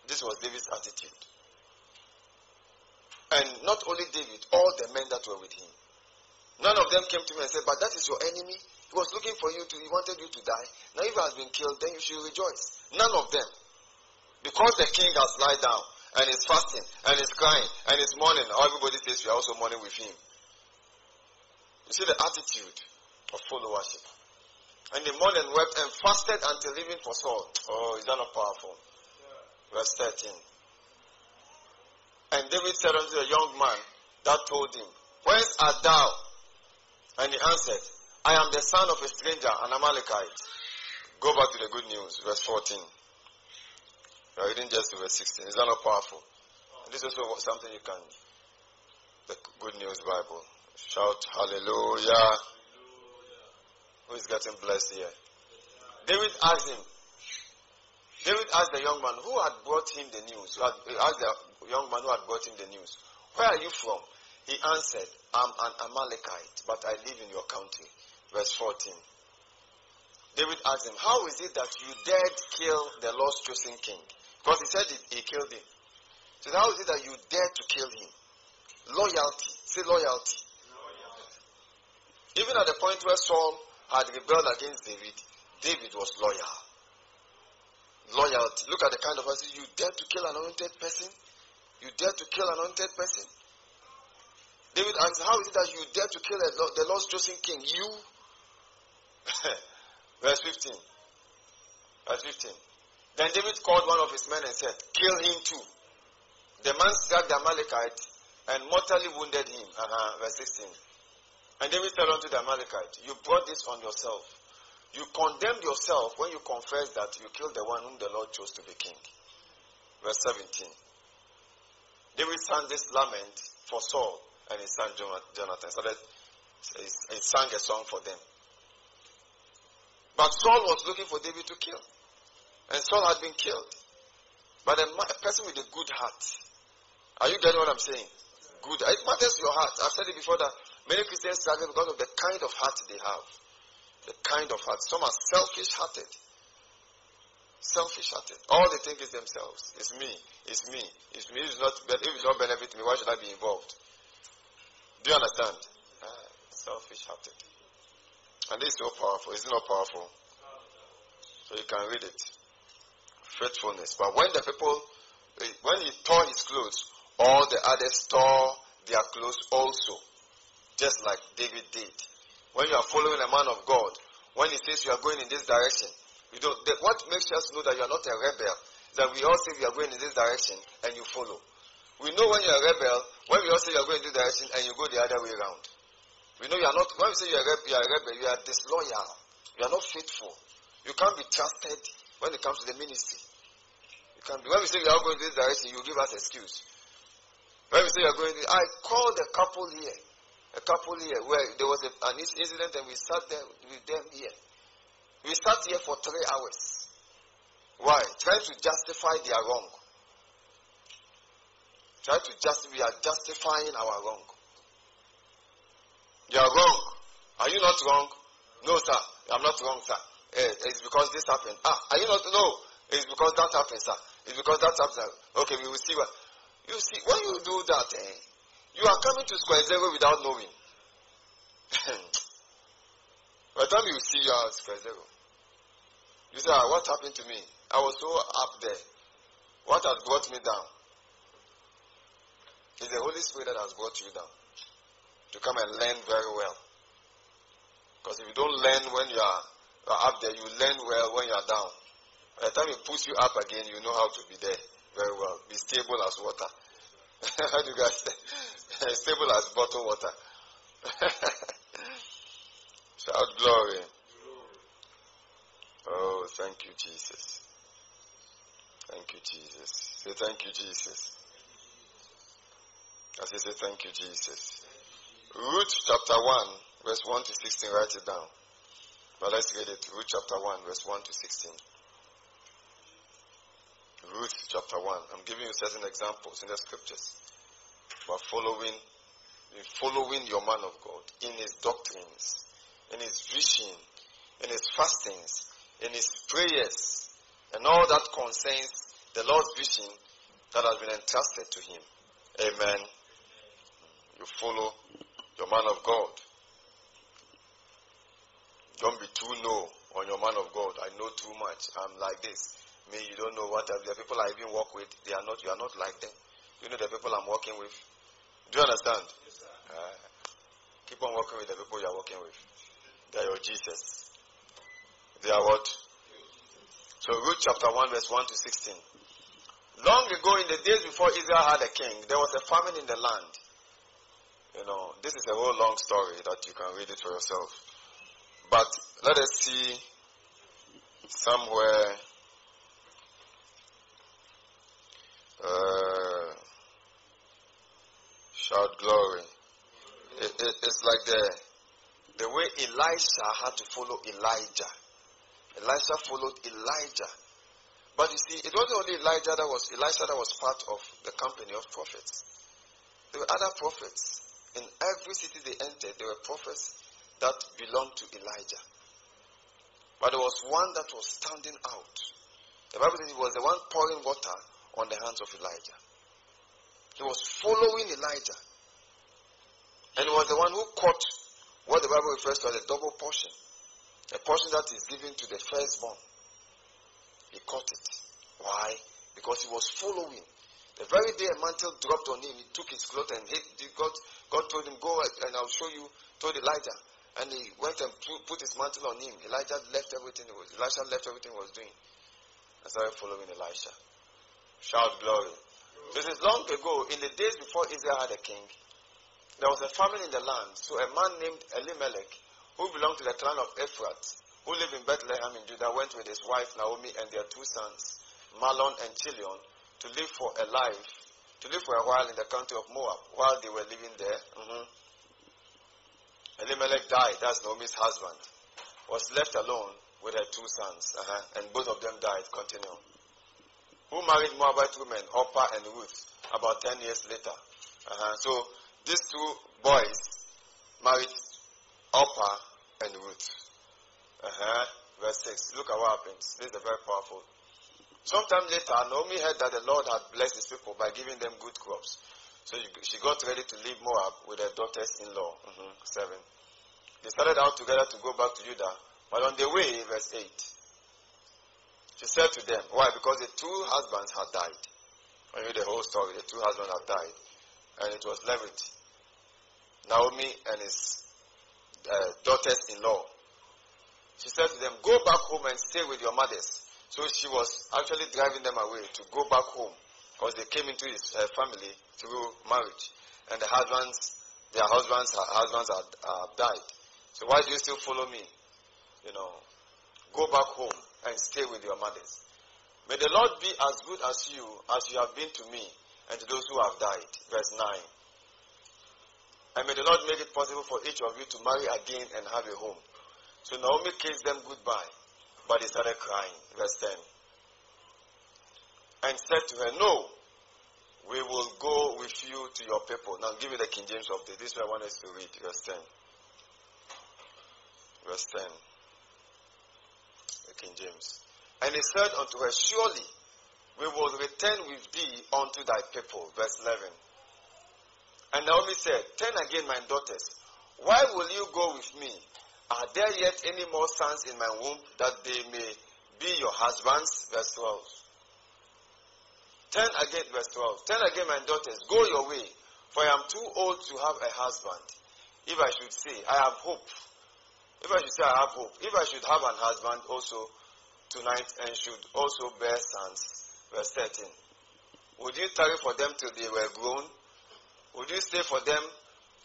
Speaker 1: This was David's attitude. And not only David, all the men that were with him. None of them came to me and said, But that is your enemy. He was looking for you to, he wanted you to die. Now if he has been killed, then you should rejoice. None of them. Because the king has lied down and is fasting and is crying and is mourning, everybody says we are also mourning with him. You see the attitude of followership. And they mourned and wept and fasted until even for Saul. Oh, is that not powerful? Yeah. Verse 13. And David said unto the young man that told him, Whence art thou? And he answered, I am the son of a stranger, an Amalekite. Go back to the good news, verse 14. We are reading just verse 16. Is that not powerful? This is also something you can, the Good News Bible. Shout hallelujah. Who is getting blessed here? David asked him, David asked the young man who had brought him the news, had, asked the young man who had brought him the news, Where are you from? He answered, I'm an Amalekite, but I live in your country. Verse 14. David asked him, How is it that you dared kill the Lord's chosen king? Because he said he, he killed him. So how is it that you dare to kill him? Loyalty. Say loyalty. Even at the point where Saul had rebelled against David, David was loyal. Loyalty. Look at the kind of person you dare to kill an anointed person. You dare to kill an anointed person. David asked, How is it that you dare to kill the Lord's chosen king? You? Verse 15. Verse 15. Then David called one of his men and said, Kill him too. The man struck the Amalekite and mortally wounded him. Uh-huh, verse 16. And David said unto the Amalekite, You brought this on yourself. You condemned yourself when you confessed that you killed the one whom the Lord chose to be king. Verse 17. David sang this lament for Saul and his son Jonathan. So that he sang a song for them. But Saul was looking for David to kill. And Saul had been killed. But a, a person with a good heart. Are you getting what I'm saying? Good. It matters your heart. I've said it before that many Christians struggle because of the kind of heart they have. The kind of heart. Some are selfish hearted. Selfish hearted. All they think is themselves. It's me. It's me. It's me. It's not, if it not benefit me, why should I be involved? Do you understand? Uh, selfish hearted. And this is so powerful. Is it not powerful? So you can read it. Faithfulness. But when the people, when he tore his clothes, all the others tore their clothes also. Just like David did. When you are following a man of God, when he says you are going in this direction, you don't, the, what makes us know that you are not a rebel that we all say we are going in this direction and you follow. We know when you are a rebel, when we all say you are going in this direction and you go the other way around. We know you are not, when we say you are, you are a rebel, you are disloyal. You are not faithful. You can't be trusted when it comes to the ministry. You can't be. When we say we are going in this direction, you give us excuse. When we say you are going, I called a couple here a couple here where there was a, an incident and we sat there with them here. We sat here for three hours. Why? Trying to justify their wrong. Try to just we are justifying our wrong. You are wrong. Are you not wrong? No, sir. I'm not wrong, sir. Eh, it's because this happened. Ah, are you not? No. It's because that happened, sir. It's because that happened. Okay, we will see what. You see, when you do that, eh, you are coming to square zero without knowing. By the time you see you are square zero, you say, ah, What happened to me? I was so up there. What has brought me down? It's the Holy Spirit that has brought you down to come and learn very well. Because if you don't learn when you are, you are up there, you learn well when you are down. By the time it puts you up again, you know how to be there very well. Be stable as water. how do you guys say? stable as bottled water. Shout glory. Oh, thank you, Jesus. Thank you, Jesus. Say thank you, Jesus. I say, say thank you, Jesus. Ruth chapter 1, verse 1 to 16, write it down. But let's read it. Ruth chapter 1, verse 1 to 16. Ruth chapter 1. I'm giving you certain examples in the scriptures. But following, following your man of God in his doctrines, in his vision, in his fastings, in his prayers, and all that concerns the Lord's vision that has been entrusted to him. Amen. You follow your man of God. Don't be too no on your man of God. I know too much. I'm like this. Me, you don't know what the people I even work with. They are not. You are not like them. You know the people I'm working with. Do you understand? Yes, uh, keep on working with the people you are working with. They are your Jesus. They are what? So Ruth chapter 1 verse 1 to 16. Long ago in the days before Israel had a king, there was a famine in the land. You know, this is a whole long story that you can read it for yourself. But let us see somewhere uh, shout glory. It, it, it's like the the way Elisha had to follow Elijah. Elisha followed Elijah. But you see, it wasn't only Elijah that was Elisha that was part of the company of prophets. There were other prophets. In every city they entered, there were prophets that belonged to Elijah. But there was one that was standing out. The Bible says he was the one pouring water on the hands of Elijah. He was following Elijah. And he was the one who caught what the Bible refers to as a double portion. A portion that is given to the firstborn. He caught it. Why? Because he was following. The very day a mantle dropped on him, he took his cloth and hit. God, God told him, Go and I'll show you, told Elijah. And he went and put his mantle on him. Elijah left everything he was, Elisha left everything he was doing and started following Elisha. Shout glory. This is long ago, in the days before Israel had a king, there was a famine in the land. So a man named Elimelech, who belonged to the clan of Ephrath, who lived in Bethlehem in Judah, went with his wife Naomi and their two sons, Mahlon and Chilion, to live for a life, to live for a while in the country of Moab, while they were living there. Mm-hmm. Elimelech died, that's Naomi's husband, was left alone with her two sons, uh-huh, and both of them died. Continue. Who married Moabite women, Orpah and Ruth, about 10 years later. Uh-huh. So these two boys married Orpah and Ruth. Uh-huh. Verse 6. Look at what happens. This is very powerful. Sometime later, Naomi heard that the Lord had blessed his people by giving them good crops. So she got ready to leave Moab with her daughters in law. Mm-hmm. 7. They started out together to go back to Judah. But on the way, verse 8, she said to them, Why? Because the two husbands had died. I knew the whole story. The two husbands had died. And it was left with Naomi and his uh, daughters in law. She said to them, Go back home and stay with your mothers. So she was actually driving them away to go back home because they came into his uh, family through marriage. And the husbands, their husbands, her husbands had uh, died. So why do you still follow me? You know, go back home and stay with your mothers. May the Lord be as good as you as you have been to me and to those who have died. Verse 9. And may the Lord make it possible for each of you to marry again and have a home. So Naomi kissed them goodbye, but they started crying. Verse 10. And said to her, No, we will go with you to your people. Now give me the King James of this. This is what I want us to read. Verse 10. Verse 10. The King James. And he said unto her, Surely we will return with thee unto thy people. Verse 11. And Naomi said, Turn again, my daughters. Why will you go with me? Are there yet any more sons in my womb that they may be your husbands? Verse 12. Turn again, verse 12. Turn again, my daughters. Go your way, for I am too old to have a husband. If I should say, I have hope. If I should say, I have hope. If I should have an husband also tonight and should also bear sons. Verse 13. Would you tarry for them till they were grown? Would you stay for them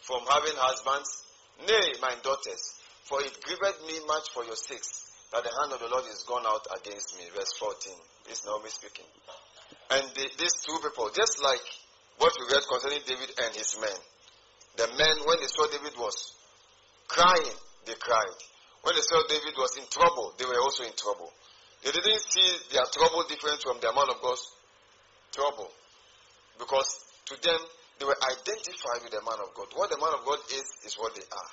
Speaker 1: from having husbands? Nay, my daughters, for it grieved me much for your sakes that the hand of the Lord is gone out against me. Verse 14. This is Naomi speaking. And the, these two people, just like what we read concerning David and his men, the men, when they saw David was crying, they cried. When they saw David was in trouble, they were also in trouble. They didn't see their trouble different from the man of God's trouble. Because to them, they were identified with the man of God. What the man of God is, is what they are.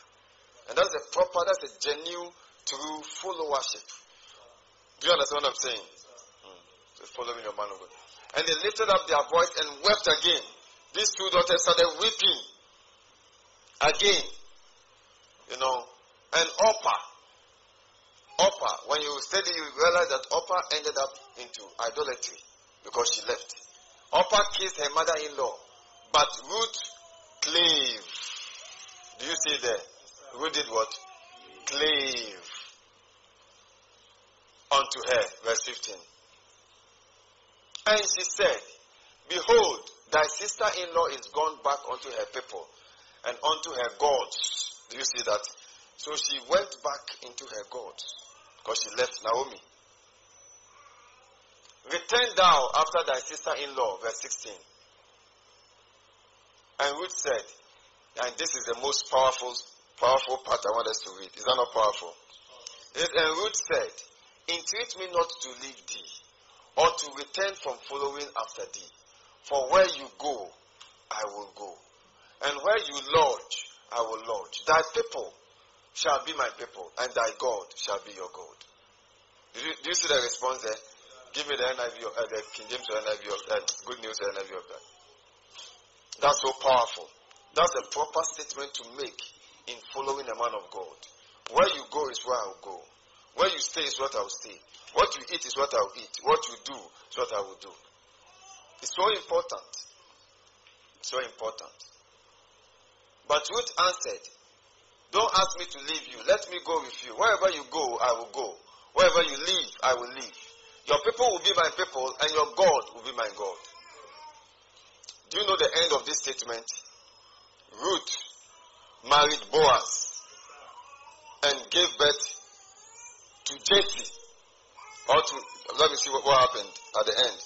Speaker 1: And that's a proper, that's a genuine, true followership. Do you understand what I'm saying? Hmm. So following your man of God. And they lifted up their voice and wept again. These two daughters started weeping again. You know. And Orpah. Orpah, when you study, you realize that Orpah ended up into idolatry because she left. Orpah kissed her mother in law but Ruth clave. Do you see there? Ruth did what? Clave unto her. Verse 15. And she said, Behold, thy sister in law is gone back unto her people and unto her gods. Do you see that? So she went back into her gods because she left Naomi. Return thou after thy sister in law, verse 16. And Ruth said, and this is the most powerful, powerful part I want us to read. Is that not powerful? And Ruth said, Entreat me not to leave thee, or to return from following after thee. For where you go, I will go. And where you lodge, I will lodge. Thy people shall be my people, and thy God shall be your God. Do you, do you see the response there? Give me the NIV, uh, the King James NIV, of, uh, Good News NIV of that. That's so powerful. That's a proper statement to make in following a man of God. Where you go is where I'll go. Where you stay is what I'll stay. What you eat is what I'll eat. What you do is what I will do. It's so important. It's So important. But Ruth answered, Don't ask me to leave you. Let me go with you. Wherever you go, I will go. Wherever you leave, I will leave. Your people will be my people, and your God will be my God. Do you know the end of this statement? Ruth married Boaz and gave birth to Jesse, or to, let me see what, what happened at the end.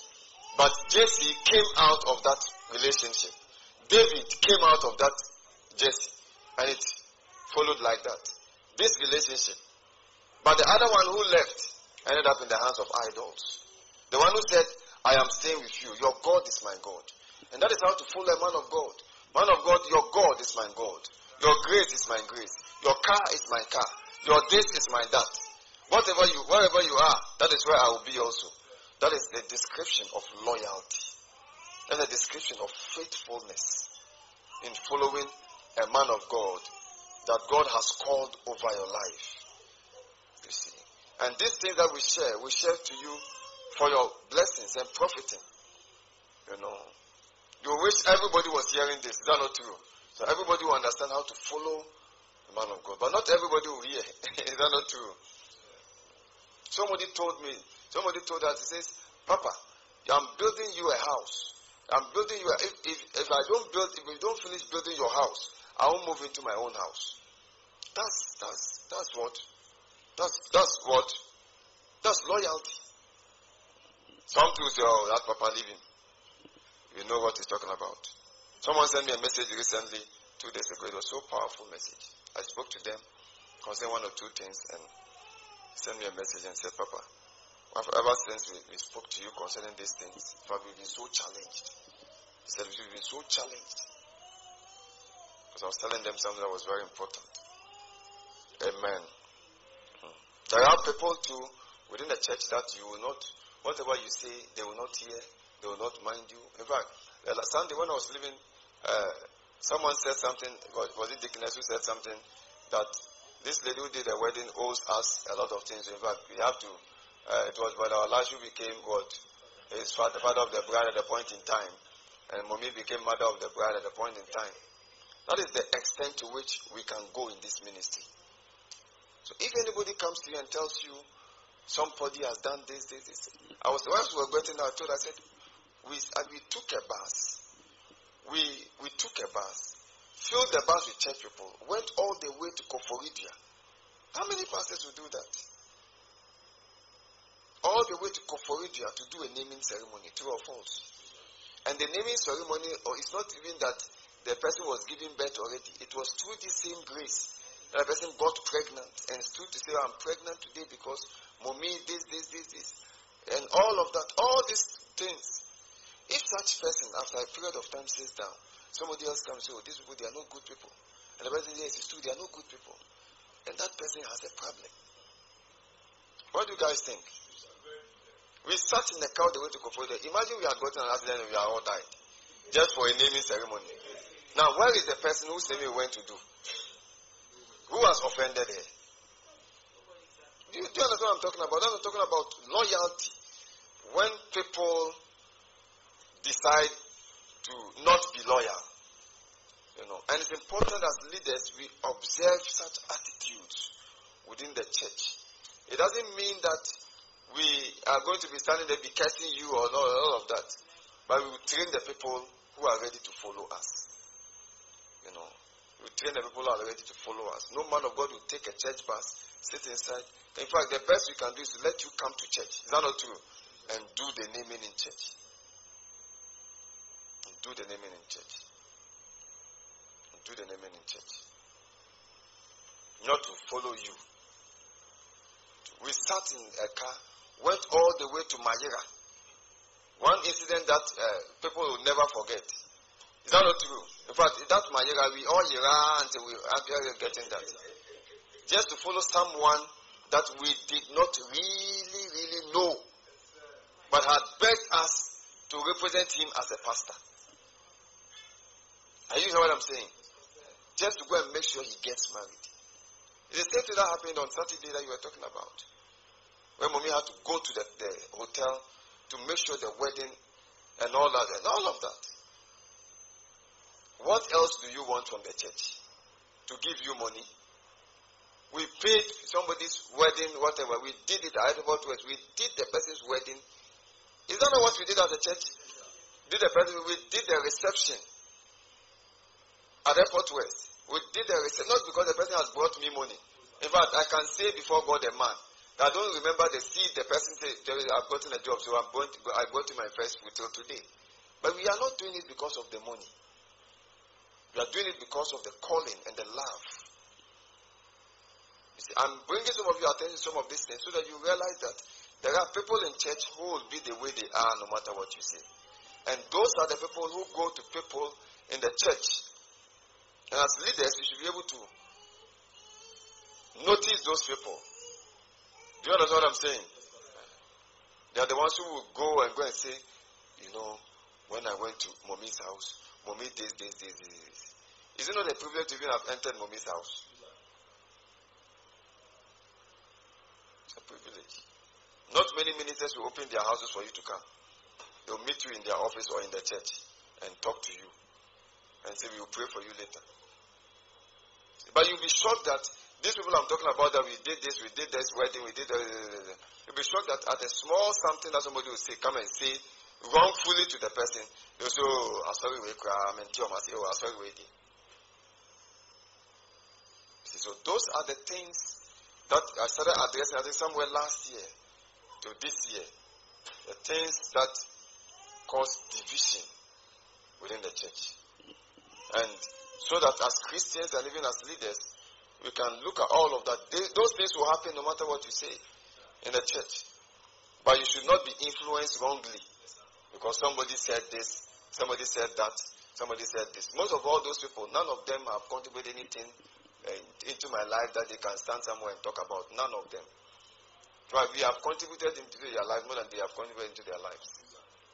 Speaker 1: But Jesse came out of that relationship. David came out of that Jesse. And it followed like that. This relationship. But the other one who left ended up in the hands of idols. The one who said, I am staying with you. Your God is my God. And that is how to follow a man of God. Man of God, your God is my God. Your grace is my grace. Your car is my car. Your this is my that. Whatever you, wherever you are, that is where I will be also. That is the description of loyalty. And the description of faithfulness in following a man of God that God has called over your life. You see. And these things that we share, we share to you for your blessings and profiting. You know. You wish everybody was hearing this. Is that not true? So everybody will understand how to follow the man of God. But not everybody will hear. Is that not true? Somebody told me, somebody told us, he says, Papa, I'm building you a house. I'm building you a, if, if, if I don't build, if you don't finish building your house, I won't move into my own house. That's, that's, that's what, that's, that's what, that's loyalty. Some people say, oh, that Papa leaving. You know what he's talking about. Someone sent me a message recently, two days ago. It was so powerful message. I spoke to them concerning one or two things and sent me a message and said, Papa, ever since we, we spoke to you concerning these things, Papa we've been so challenged. He said, we've been so challenged. Because I was telling them something that was very important. Amen. Hmm. There are people too within the church that you will not, whatever you say, they will not hear, they will not mind you. In fact, Sunday when I was leaving, uh, someone said something, was it Dickness who said something, that this lady who did the wedding owes us a lot of things. In fact, we have to, uh, it was when our last who became what? His father, father of the bride at a point in time. And mommy became mother of the bride at a point in time. That is the extent to which we can go in this ministry. So if anybody comes to you and tells you somebody has done this, this, this, I was once we were getting out, I told I said, we, we took a bus. We, we took a bus, filled the bus with church people, went all the way to Koforidua. How many pastors will do that? All the way to Koforidua to do a naming ceremony, true or false? And the naming ceremony, or it's not even that the person was giving birth already. It was through this same grace that the person got pregnant and stood to say, I'm pregnant today because mommy, this, this, this, this. And all of that, all these things if such person, after a period of time, sits down, somebody else comes and says, Oh, these people, they are not good people. And the person says, Yes, it's true, they are not good people. And that person has a problem. What do you guys think? We sat in the car the way to Koforidua. Imagine we had gotten an accident and we are all died. Just for a naming ceremony. Now, where is the person whose we went to do? Who has offended her? Do you, do you understand what I'm talking about? I'm talking about loyalty. When people decide to not be loyal. You know, and it's important as leaders we observe such attitudes within the church. It doesn't mean that we are going to be standing there be cursing you or not, all of that. But we will train the people who are ready to follow us. We train the people who are ready to follow us. No man of God will take a church bus, sit inside. In fact, the best we can do is to let you come to church. Is that not true? And do the naming in church do the naming in church. Do the naming in church. Not to follow you. We sat in a car, went all the way to Mayira. One incident that uh, people will never forget. Is that not true? In fact, that Mayira, we all ran until we actually getting that. Just to follow someone that we did not really, really know, but had begged us to represent him as a pastor. Are you hearing what I'm saying? Just to go and make sure he gets married. It's the same thing that happened on Saturday that you were talking about. When mommy had to go to the, the hotel to make sure the wedding and all that and all of that. What else do you want from the church? To give you money? We paid somebody's wedding, whatever. We did it at Edinburgh West. We did the person's wedding. Is that not what we did at the church? Did the person, we did the reception at Airport West. We did the reception, not because the person has brought me money. In fact, I can say before God, a man, I don't remember the seed the person said, I've gotten a job, so I'm going to, I to my first till today. But we are not doing it because of the money. We are doing it because of the calling and the love. You See, I'm bringing some of your attention to some of these things so that you realize that there are people in church who will be the way they are no matter what you say. And those are the people who go to people in the church. And as leaders, you should be able to notice those people. Do you understand what I'm saying? They are the ones who will go and go and say, you know, when I went to mommy's house, mommy this, this, this, this. Is it not a privilege to even have entered mommy's house? It's a privilege. Not many ministers will open their houses for you to come. They'll meet you in their office or in the church and talk to you and say, We will pray for you later. But you'll be shocked that these people I'm talking about that we did this, we did this wedding, we did that. You'll be shocked that at a small something that somebody will say, come and say wrongfully to the person, they'll say, Oh, I'm sorry, we I'm in Oh, I'm sorry, we So those are the things that I started addressing, I think somewhere last year to this year. The things that cause division within the church. And so that as Christians and even as leaders, we can look at all of that. Those things will happen no matter what you say in the church. But you should not be influenced wrongly because somebody said this, somebody said that, somebody said this. Most of all those people, none of them have contributed anything into my life that they can stand somewhere and talk about. None of them. But we have contributed into their life more than they have contributed into their lives.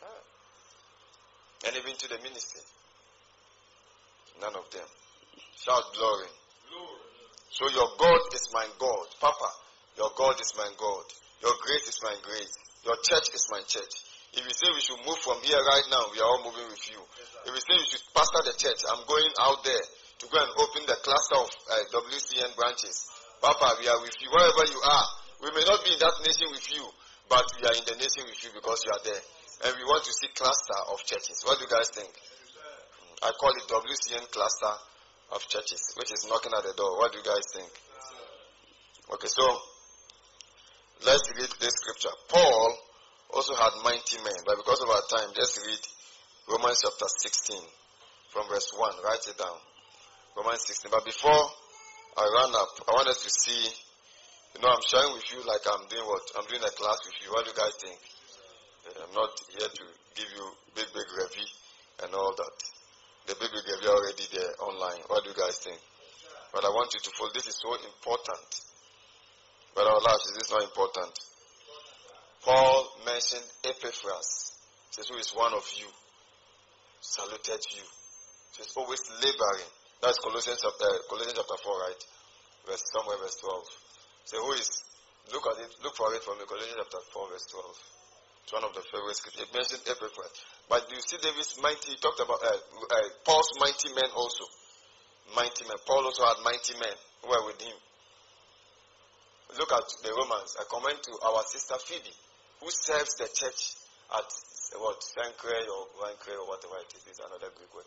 Speaker 1: Ah. And even to the ministry. None of them. Shout glory. glory. So your God is my God. Papa, your God is my God. Your grace is my grace. Your church is my church. If you say we should move from here right now, we are all moving with you. If you say you should pastor the church, I'm going out there to go and open the cluster of uh, WCN branches. Papa, we are with you. Wherever you are, we may not be in that nation with you, but we are in the nation with you because you are there. And we want to see cluster of churches. What do you guys think? I call it WCN cluster of churches, which is knocking at the door. What do you guys think? Okay, so let's read this scripture. Paul also had mighty men, but because of our time, just read Romans chapter 16 from verse 1. Write it down. Romans 16. But before I run up, I wanted to see, you know, I'm sharing with you like I'm doing what? I'm doing a class with you. What do you guys think? I'm not here to give you big, big review and all that. The big, gave you already there online. What do you guys think? But I want you to follow. This is so important. But our lives, is this not important? Paul mentioned Epaphras. Says, who is one of you? Saluted you. Says, always laboring. That's Colossians chapter, Colossians chapter 4, right? Verse, somewhere verse 12. Say, who is, look at it, look for it from me. Colossians chapter 4, verse 12. It's one of the favorite scriptures. It mentioned Epaphras. But do you see David's mighty, he talked about uh, uh, Paul's mighty men also. Mighty men. Paul also had mighty men who were with him. Look at the Romans. I commend to our sister Phoebe, who serves the church at what, Sancre or Vancre or whatever it is. Is another Greek word.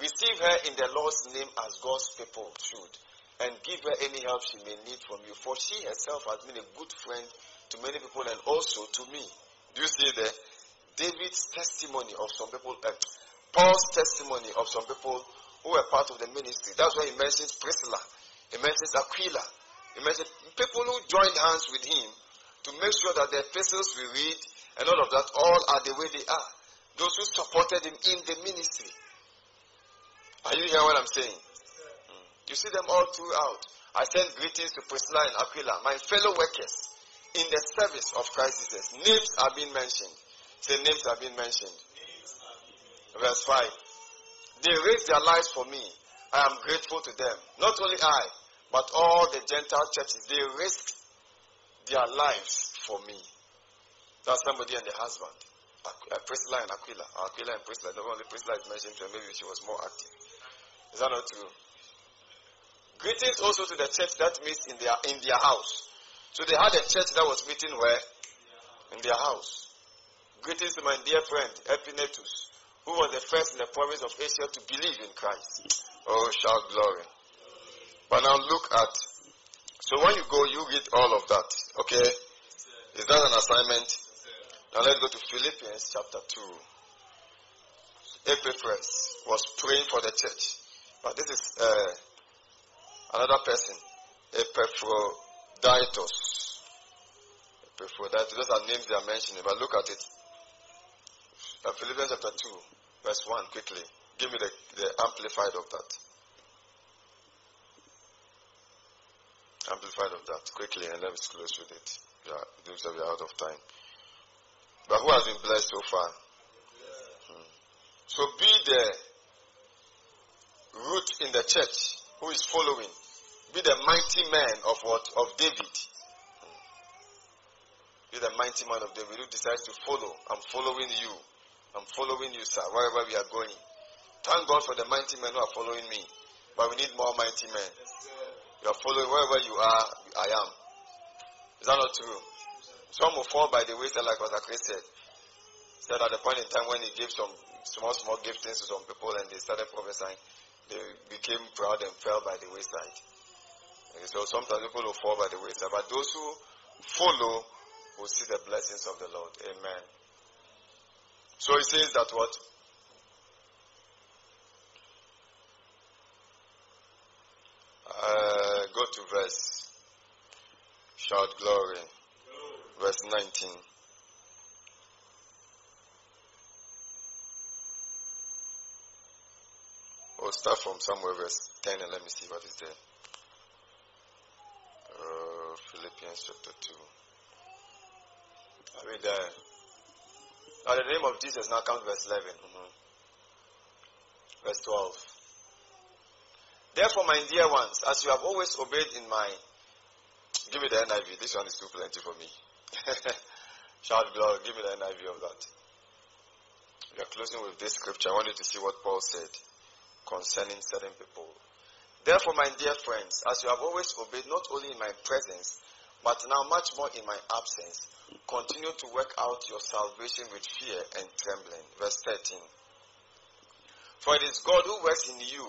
Speaker 1: Receive her in the Lord's name as God's people should, and give her any help she may need from you. For she herself has been a good friend to many people and also to me. Do you see there? David's testimony of some people, uh, Paul's testimony of some people who were part of the ministry. That's why he mentions Priscilla. He mentions Aquila. He mentions people who joined hands with him to make sure that the epistles we read and all of that all are the way they are. Those who supported him in the ministry. Are you hearing what I'm saying? Mm. You see them all throughout. I send greetings to Priscilla and Aquila, my fellow workers in the service of Christ Jesus. Names are being mentioned. Say names are being mentioned. Verse 5. They raised their lives for me. I am grateful to them. Not only I, but all the Gentile churches, they risked their lives for me. That's somebody and the husband. Uh, Priscilla and Aquila. Aquila and Priscilla. The only Priscilla is mentioned maybe she was more active. Is that not true? Greetings also to the church that meets in their in their house. So they had a church that was meeting where? In their house. Greetings to my dear friend, Epaenetus, who was the first in the province of Asia to believe in Christ. Oh, shout glory. But now look at, so when you go, you read all of that, okay? Is that an assignment? Now let's go to Philippians chapter 2. Epaphras was praying for the church. But this is uh, another person, Epaphroditus. Epaphroditus. Those are names they are mentioning, but look at it. Philippians chapter 2, verse 1, quickly. Give me the, the amplified of that. Amplified of that, quickly, and let me close with it. Yeah, it looks like we are out of time. But who has been blessed so far? Hmm. So be the root in the church who is following. Be the mighty man of what? Of David. Hmm. Be the mighty man of David who decides to follow. I'm following you. I'm following you, sir, wherever we are going. Thank God for the mighty men who are following me. But we need more mighty men. You are following wherever you are, I am. Is that not true? Some will fall by the wayside, like Pastor Chris said. Said at the point in time when he gave some small, small giftings to some people and they started prophesying, they became proud and fell by the wayside. And so sometimes people will fall by the wayside, but those who follow will see the blessings of the Lord. Amen. So he says that what? Uh, go to verse. Shout glory verse 19. We'll start from somewhere, verse 10, and let me see what is there. Uh, Philippians chapter 2. I read there. Now, the name of Jesus, now count verse 11. Mm-hmm. Verse 12. Therefore, my dear ones, as you have always obeyed in my. Give me the NIV. This one is too plenty for me. Shout glory. Give me the NIV of that. We are closing with this scripture. I want you to see what Paul said concerning certain people. Therefore, my dear friends, as you have always obeyed, not only in my presence, but now much more in my absence, continue to work out your salvation with fear and trembling. Verse 13. For it is God who works in you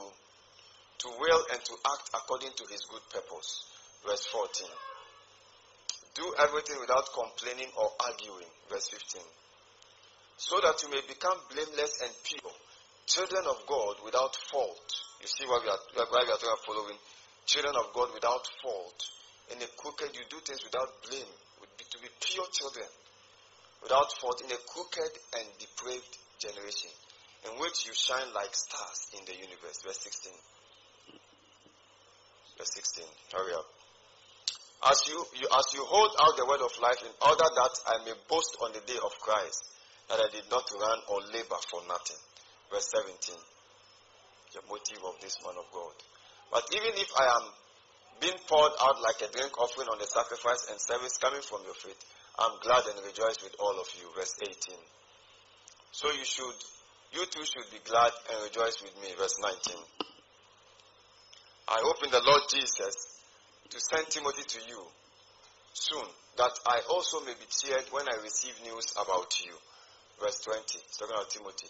Speaker 1: to will and to act according to his good purpose. Verse 14. Do everything without complaining or arguing. Verse 15. So that you may become blameless and pure, children of God without fault. You see why we are, why we are talking following. Children of God without fault. In a crooked, you do things without blame. To be pure children without fault in a crooked and depraved generation in which you shine like stars in the universe. Verse 16. Verse 16. Hurry up. As you, you, as you hold out the word of life in order that I may boast on the day of Christ that I did not run or labor for nothing. Verse 17. The motive of this man of God. But even if I am being poured out like a drink offering on the sacrifice and service coming from your faith, I'm glad and rejoice with all of you. Verse 18. So you should, you too should be glad and rejoice with me. Verse 19. I hope in the Lord Jesus to send Timothy to you soon, that I also may be cheered when I receive news about you. Verse 20. He's talking about Timothy.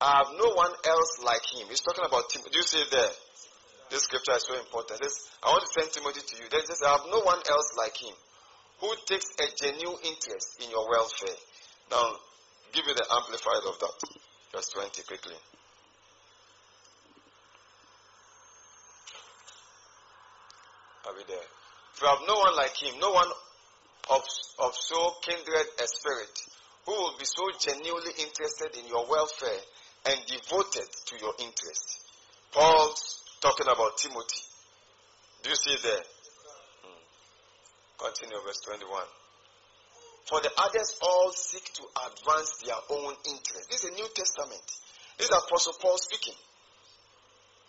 Speaker 1: I have no one else like him. He's talking about Timothy. Do you see it there? This scripture is so important. Says, I want to send Timothy to you. Then says, I have no one else like him who takes a genuine interest in your welfare. Now, give me the amplified of that. Verse 20, quickly. Are we there? If you have no one like him, no one of, of so kindred a spirit, who will be so genuinely interested in your welfare and devoted to your interest. Paul's talking about Timothy. Do you see there? Hmm. Continue, verse 21. For the others all seek to advance their own interest. This is a New Testament. This is Apostle Paul speaking.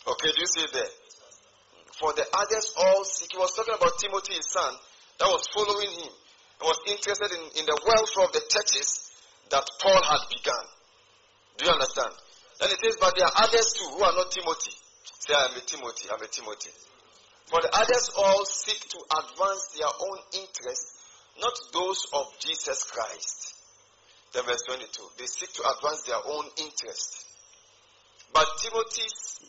Speaker 1: Okay, do you see there? for the others all seek. He was talking about Timothy, his son, that was following him and was interested in, in the welfare of the churches that Paul had begun. Do you understand? Then it says, but there are others too who are not Timothy. Say, I'm a Timothy, I'm a Timothy. For the others all seek to advance their own interests, not those of Jesus Christ. Then verse 22. They seek to advance their own interest. But Timothy's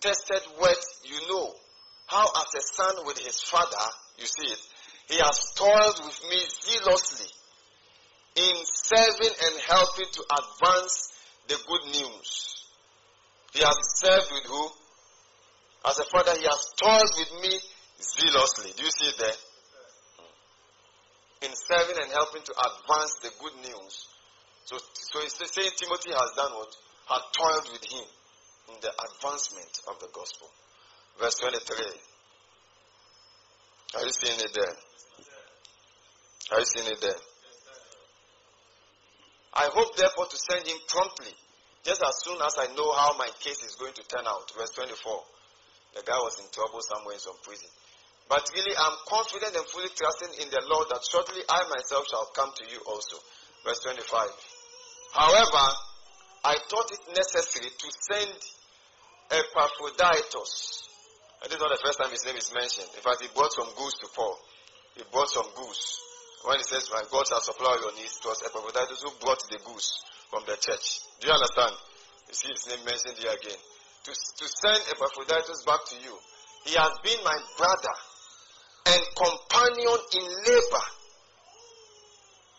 Speaker 1: tested words you know, how as a son with his father, you see it, he has toiled with me zealously in serving and helping to advance the good news. He has served with who? As a father, he has toiled with me zealously. Do you see it there? In serving and helping to advance the good news. So, so he's saying Timothy has done what? Had toiled with him in the advancement of the gospel. Verse 23. Are you seeing it there? Are you seeing it there? I hope therefore to send him promptly, just as soon as I know how my case is going to turn out. Verse 24. The guy was in trouble somewhere in some prison. But really, I'm confident and fully trusting in the Lord that shortly I myself shall come to you also. Verse 25. However, I thought it necessary to send Epaphroditus. This is not the first time his name is mentioned. In fact, he brought some goose to Paul. He brought some goose. When he says, My God shall supply your needs, it was Epaphroditus who brought the goose from the church. Do you understand? You see his name mentioned here again. To, to send Epaphroditus back to you. He has been my brother and companion in labor.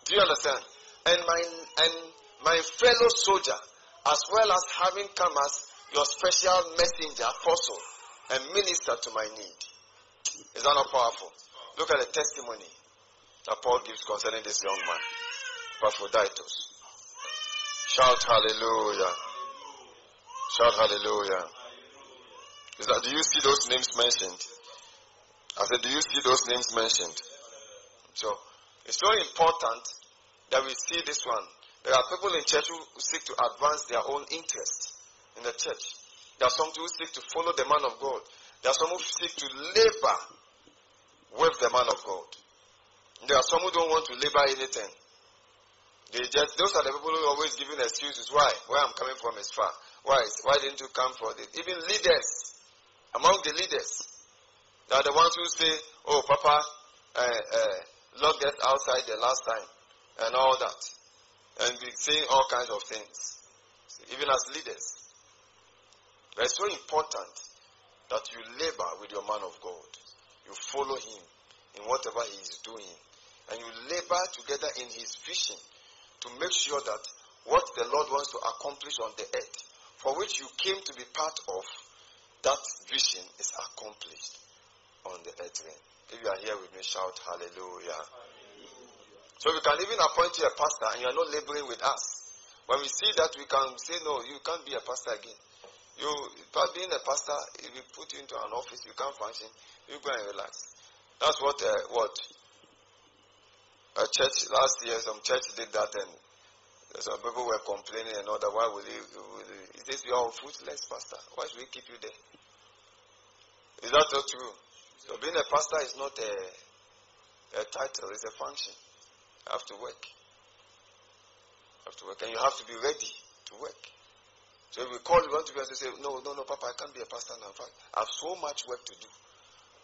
Speaker 1: Do you understand? And my and my fellow soldier, as well as having come as your special messenger, apostle, and minister to my need. Is that not powerful? Look at the testimony that Paul gives concerning this young man, Epaphroditus. Shout hallelujah. Shout hallelujah. Is that, do you see those names mentioned? I said, do you see those names mentioned? So, it's very important that we see this one. There are people in church who seek to advance their own interests in the church. There are some who seek to follow the man of God. There are some who seek to labor with the man of God. There are some who don't want to labor anything. They just those are the people who are always giving excuses. Why? Where I'm coming from is far. Why? Why didn't you come for this? Even leaders, among the leaders, they are the ones who say, "Oh, Papa, uh, uh, locked us outside the last time," and all that and be saying all kinds of things, even as leaders. But it's so important that you labor with your man of God. You follow him in whatever he is doing. And you labor together in his vision to make sure that what the Lord wants to accomplish on the earth, for which you came to be part of, that vision is accomplished on the earth. If you are here with me, shout hallelujah. So we can even appoint you a pastor and you are not laboring with us. When we see that, we can say, no, you can't be a pastor again. You, being a pastor, if we put you into an office, you can't function. You go and relax. That's what uh, what a church last year. Some church did that, and some people were complaining and all that. Why will he? Will he? He says, "You are fruitless, pastor. Why should we keep you there? Is that not true? So being a pastor is not a, a title; it's a function You have to work. You have to work. And you have to be ready to work. So if we call you want to be to say, No, no, no, Papa, I can't be a pastor now. I have so much work to do.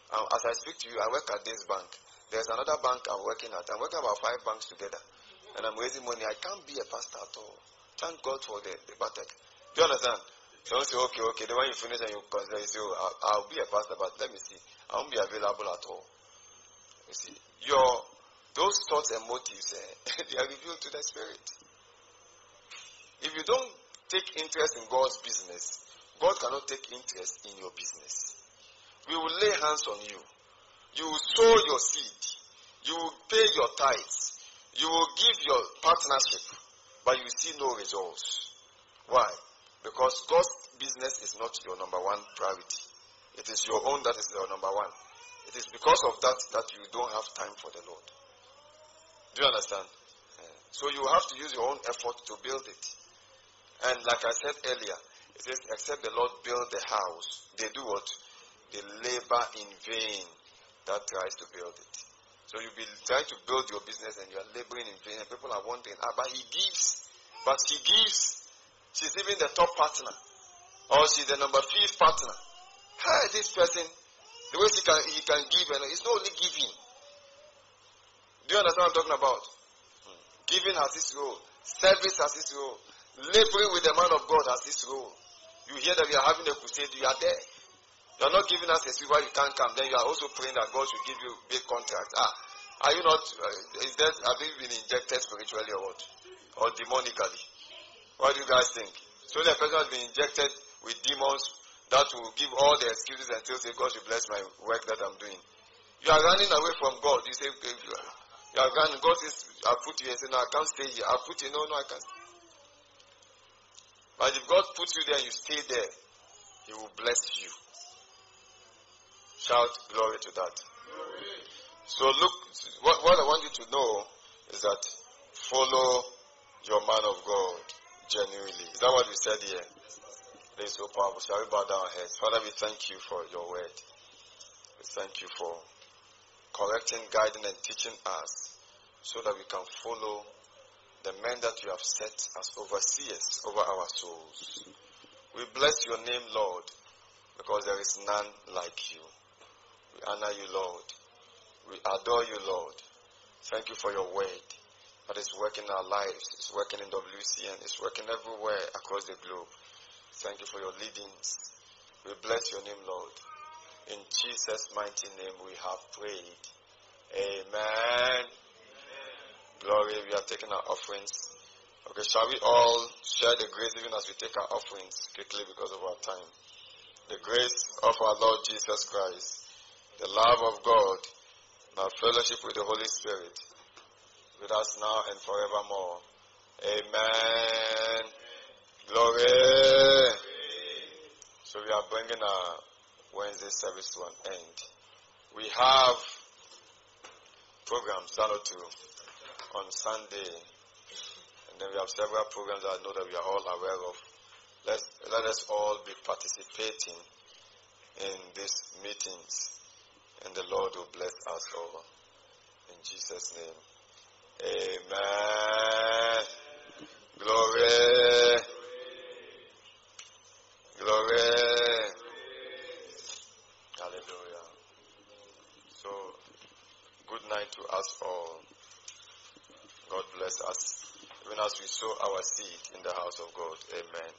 Speaker 1: As I speak to you, I work at this bank. There's another bank I'm working at. I'm working about five banks together. And I'm raising money. I can't be a pastor at all. Thank God for the, the Batek. Do you understand? You say, okay, okay. Then when you finish and you consider, you say, oh, I'll, I'll be a pastor, but let me see. I won't be available at all. You see, your those thoughts and motives, eh, they are revealed to the Spirit. If you don't take interest in God's business, God cannot take interest in your business. We will lay hands on you. You sow your seed. You pay your tithes. You will give your partnership, but you see no results. Why? Because God's business is not your number one priority. It is your own that is your number one. It is because of that that you don't have time for the Lord. Do you understand? So you have to use your own effort to build it. And like I said earlier, it says, except the Lord build the house, they do what? They labor in vain that tries to build it. So you'll be trying to build your business and you're laboring in vain and people are wanting, ah, but he gives. But he gives. She's even the top partner. Or she's the number fifth partner. Hey, this person, the way he can, he can give, and it's not only giving. Do you understand what I'm talking about? Giving has its role. Service has its role. Laboring with the man of God has its role. You hear that we are having a crusade, you are there. You are not giving us a why you can't come. Then you are also praying that God should give you big contracts. Ah, Are you not? Uh, is that have you been injected spiritually or what, or demonically? What do you guys think? So the person has been injected with demons that will give all the excuses and still say, God should bless my work that I'm doing. You are running away from God. You say, you are running. God says, I put you here. Say, no, I can't stay here. I put you. No, no, I can't. But if God puts you there and you stay there, He will bless you. Shout glory to that. So look, what, what I want you to know is that follow your man of God genuinely. Is that what we said here? It is so powerful. Shall we bow down our heads? Father, we thank you for your word. We thank you for correcting, guiding, and teaching us so that we can follow the men that you have set as overseers over our souls. We bless your name, Lord, because there is none like you. We honor you, Lord. We adore you, Lord. Thank you for your word that is working in our lives. It's working in WCN. It's working everywhere across the globe. Thank you for your leadings. We bless your name, Lord. In Jesus' mighty name we have prayed. Amen. Glory, we are taking our offerings. Okay, shall we all share the grace even as we take our offerings quickly because of our time? The grace of our Lord Jesus Christ, the love of God, and our fellowship with the Holy Spirit, with us now and forevermore. Amen. Glory. So we are bringing our Wednesday service to an end. We have programs, that or two on Sunday. And then we have several programs that I know that we are all aware of. Let's, let us all be participating in these meetings. And the Lord will bless us all. In Jesus' name. Amen. Glory. Glory. Hallelujah. So, good night to us all. God bless us, even as we sow our seed in the house of God. Amen.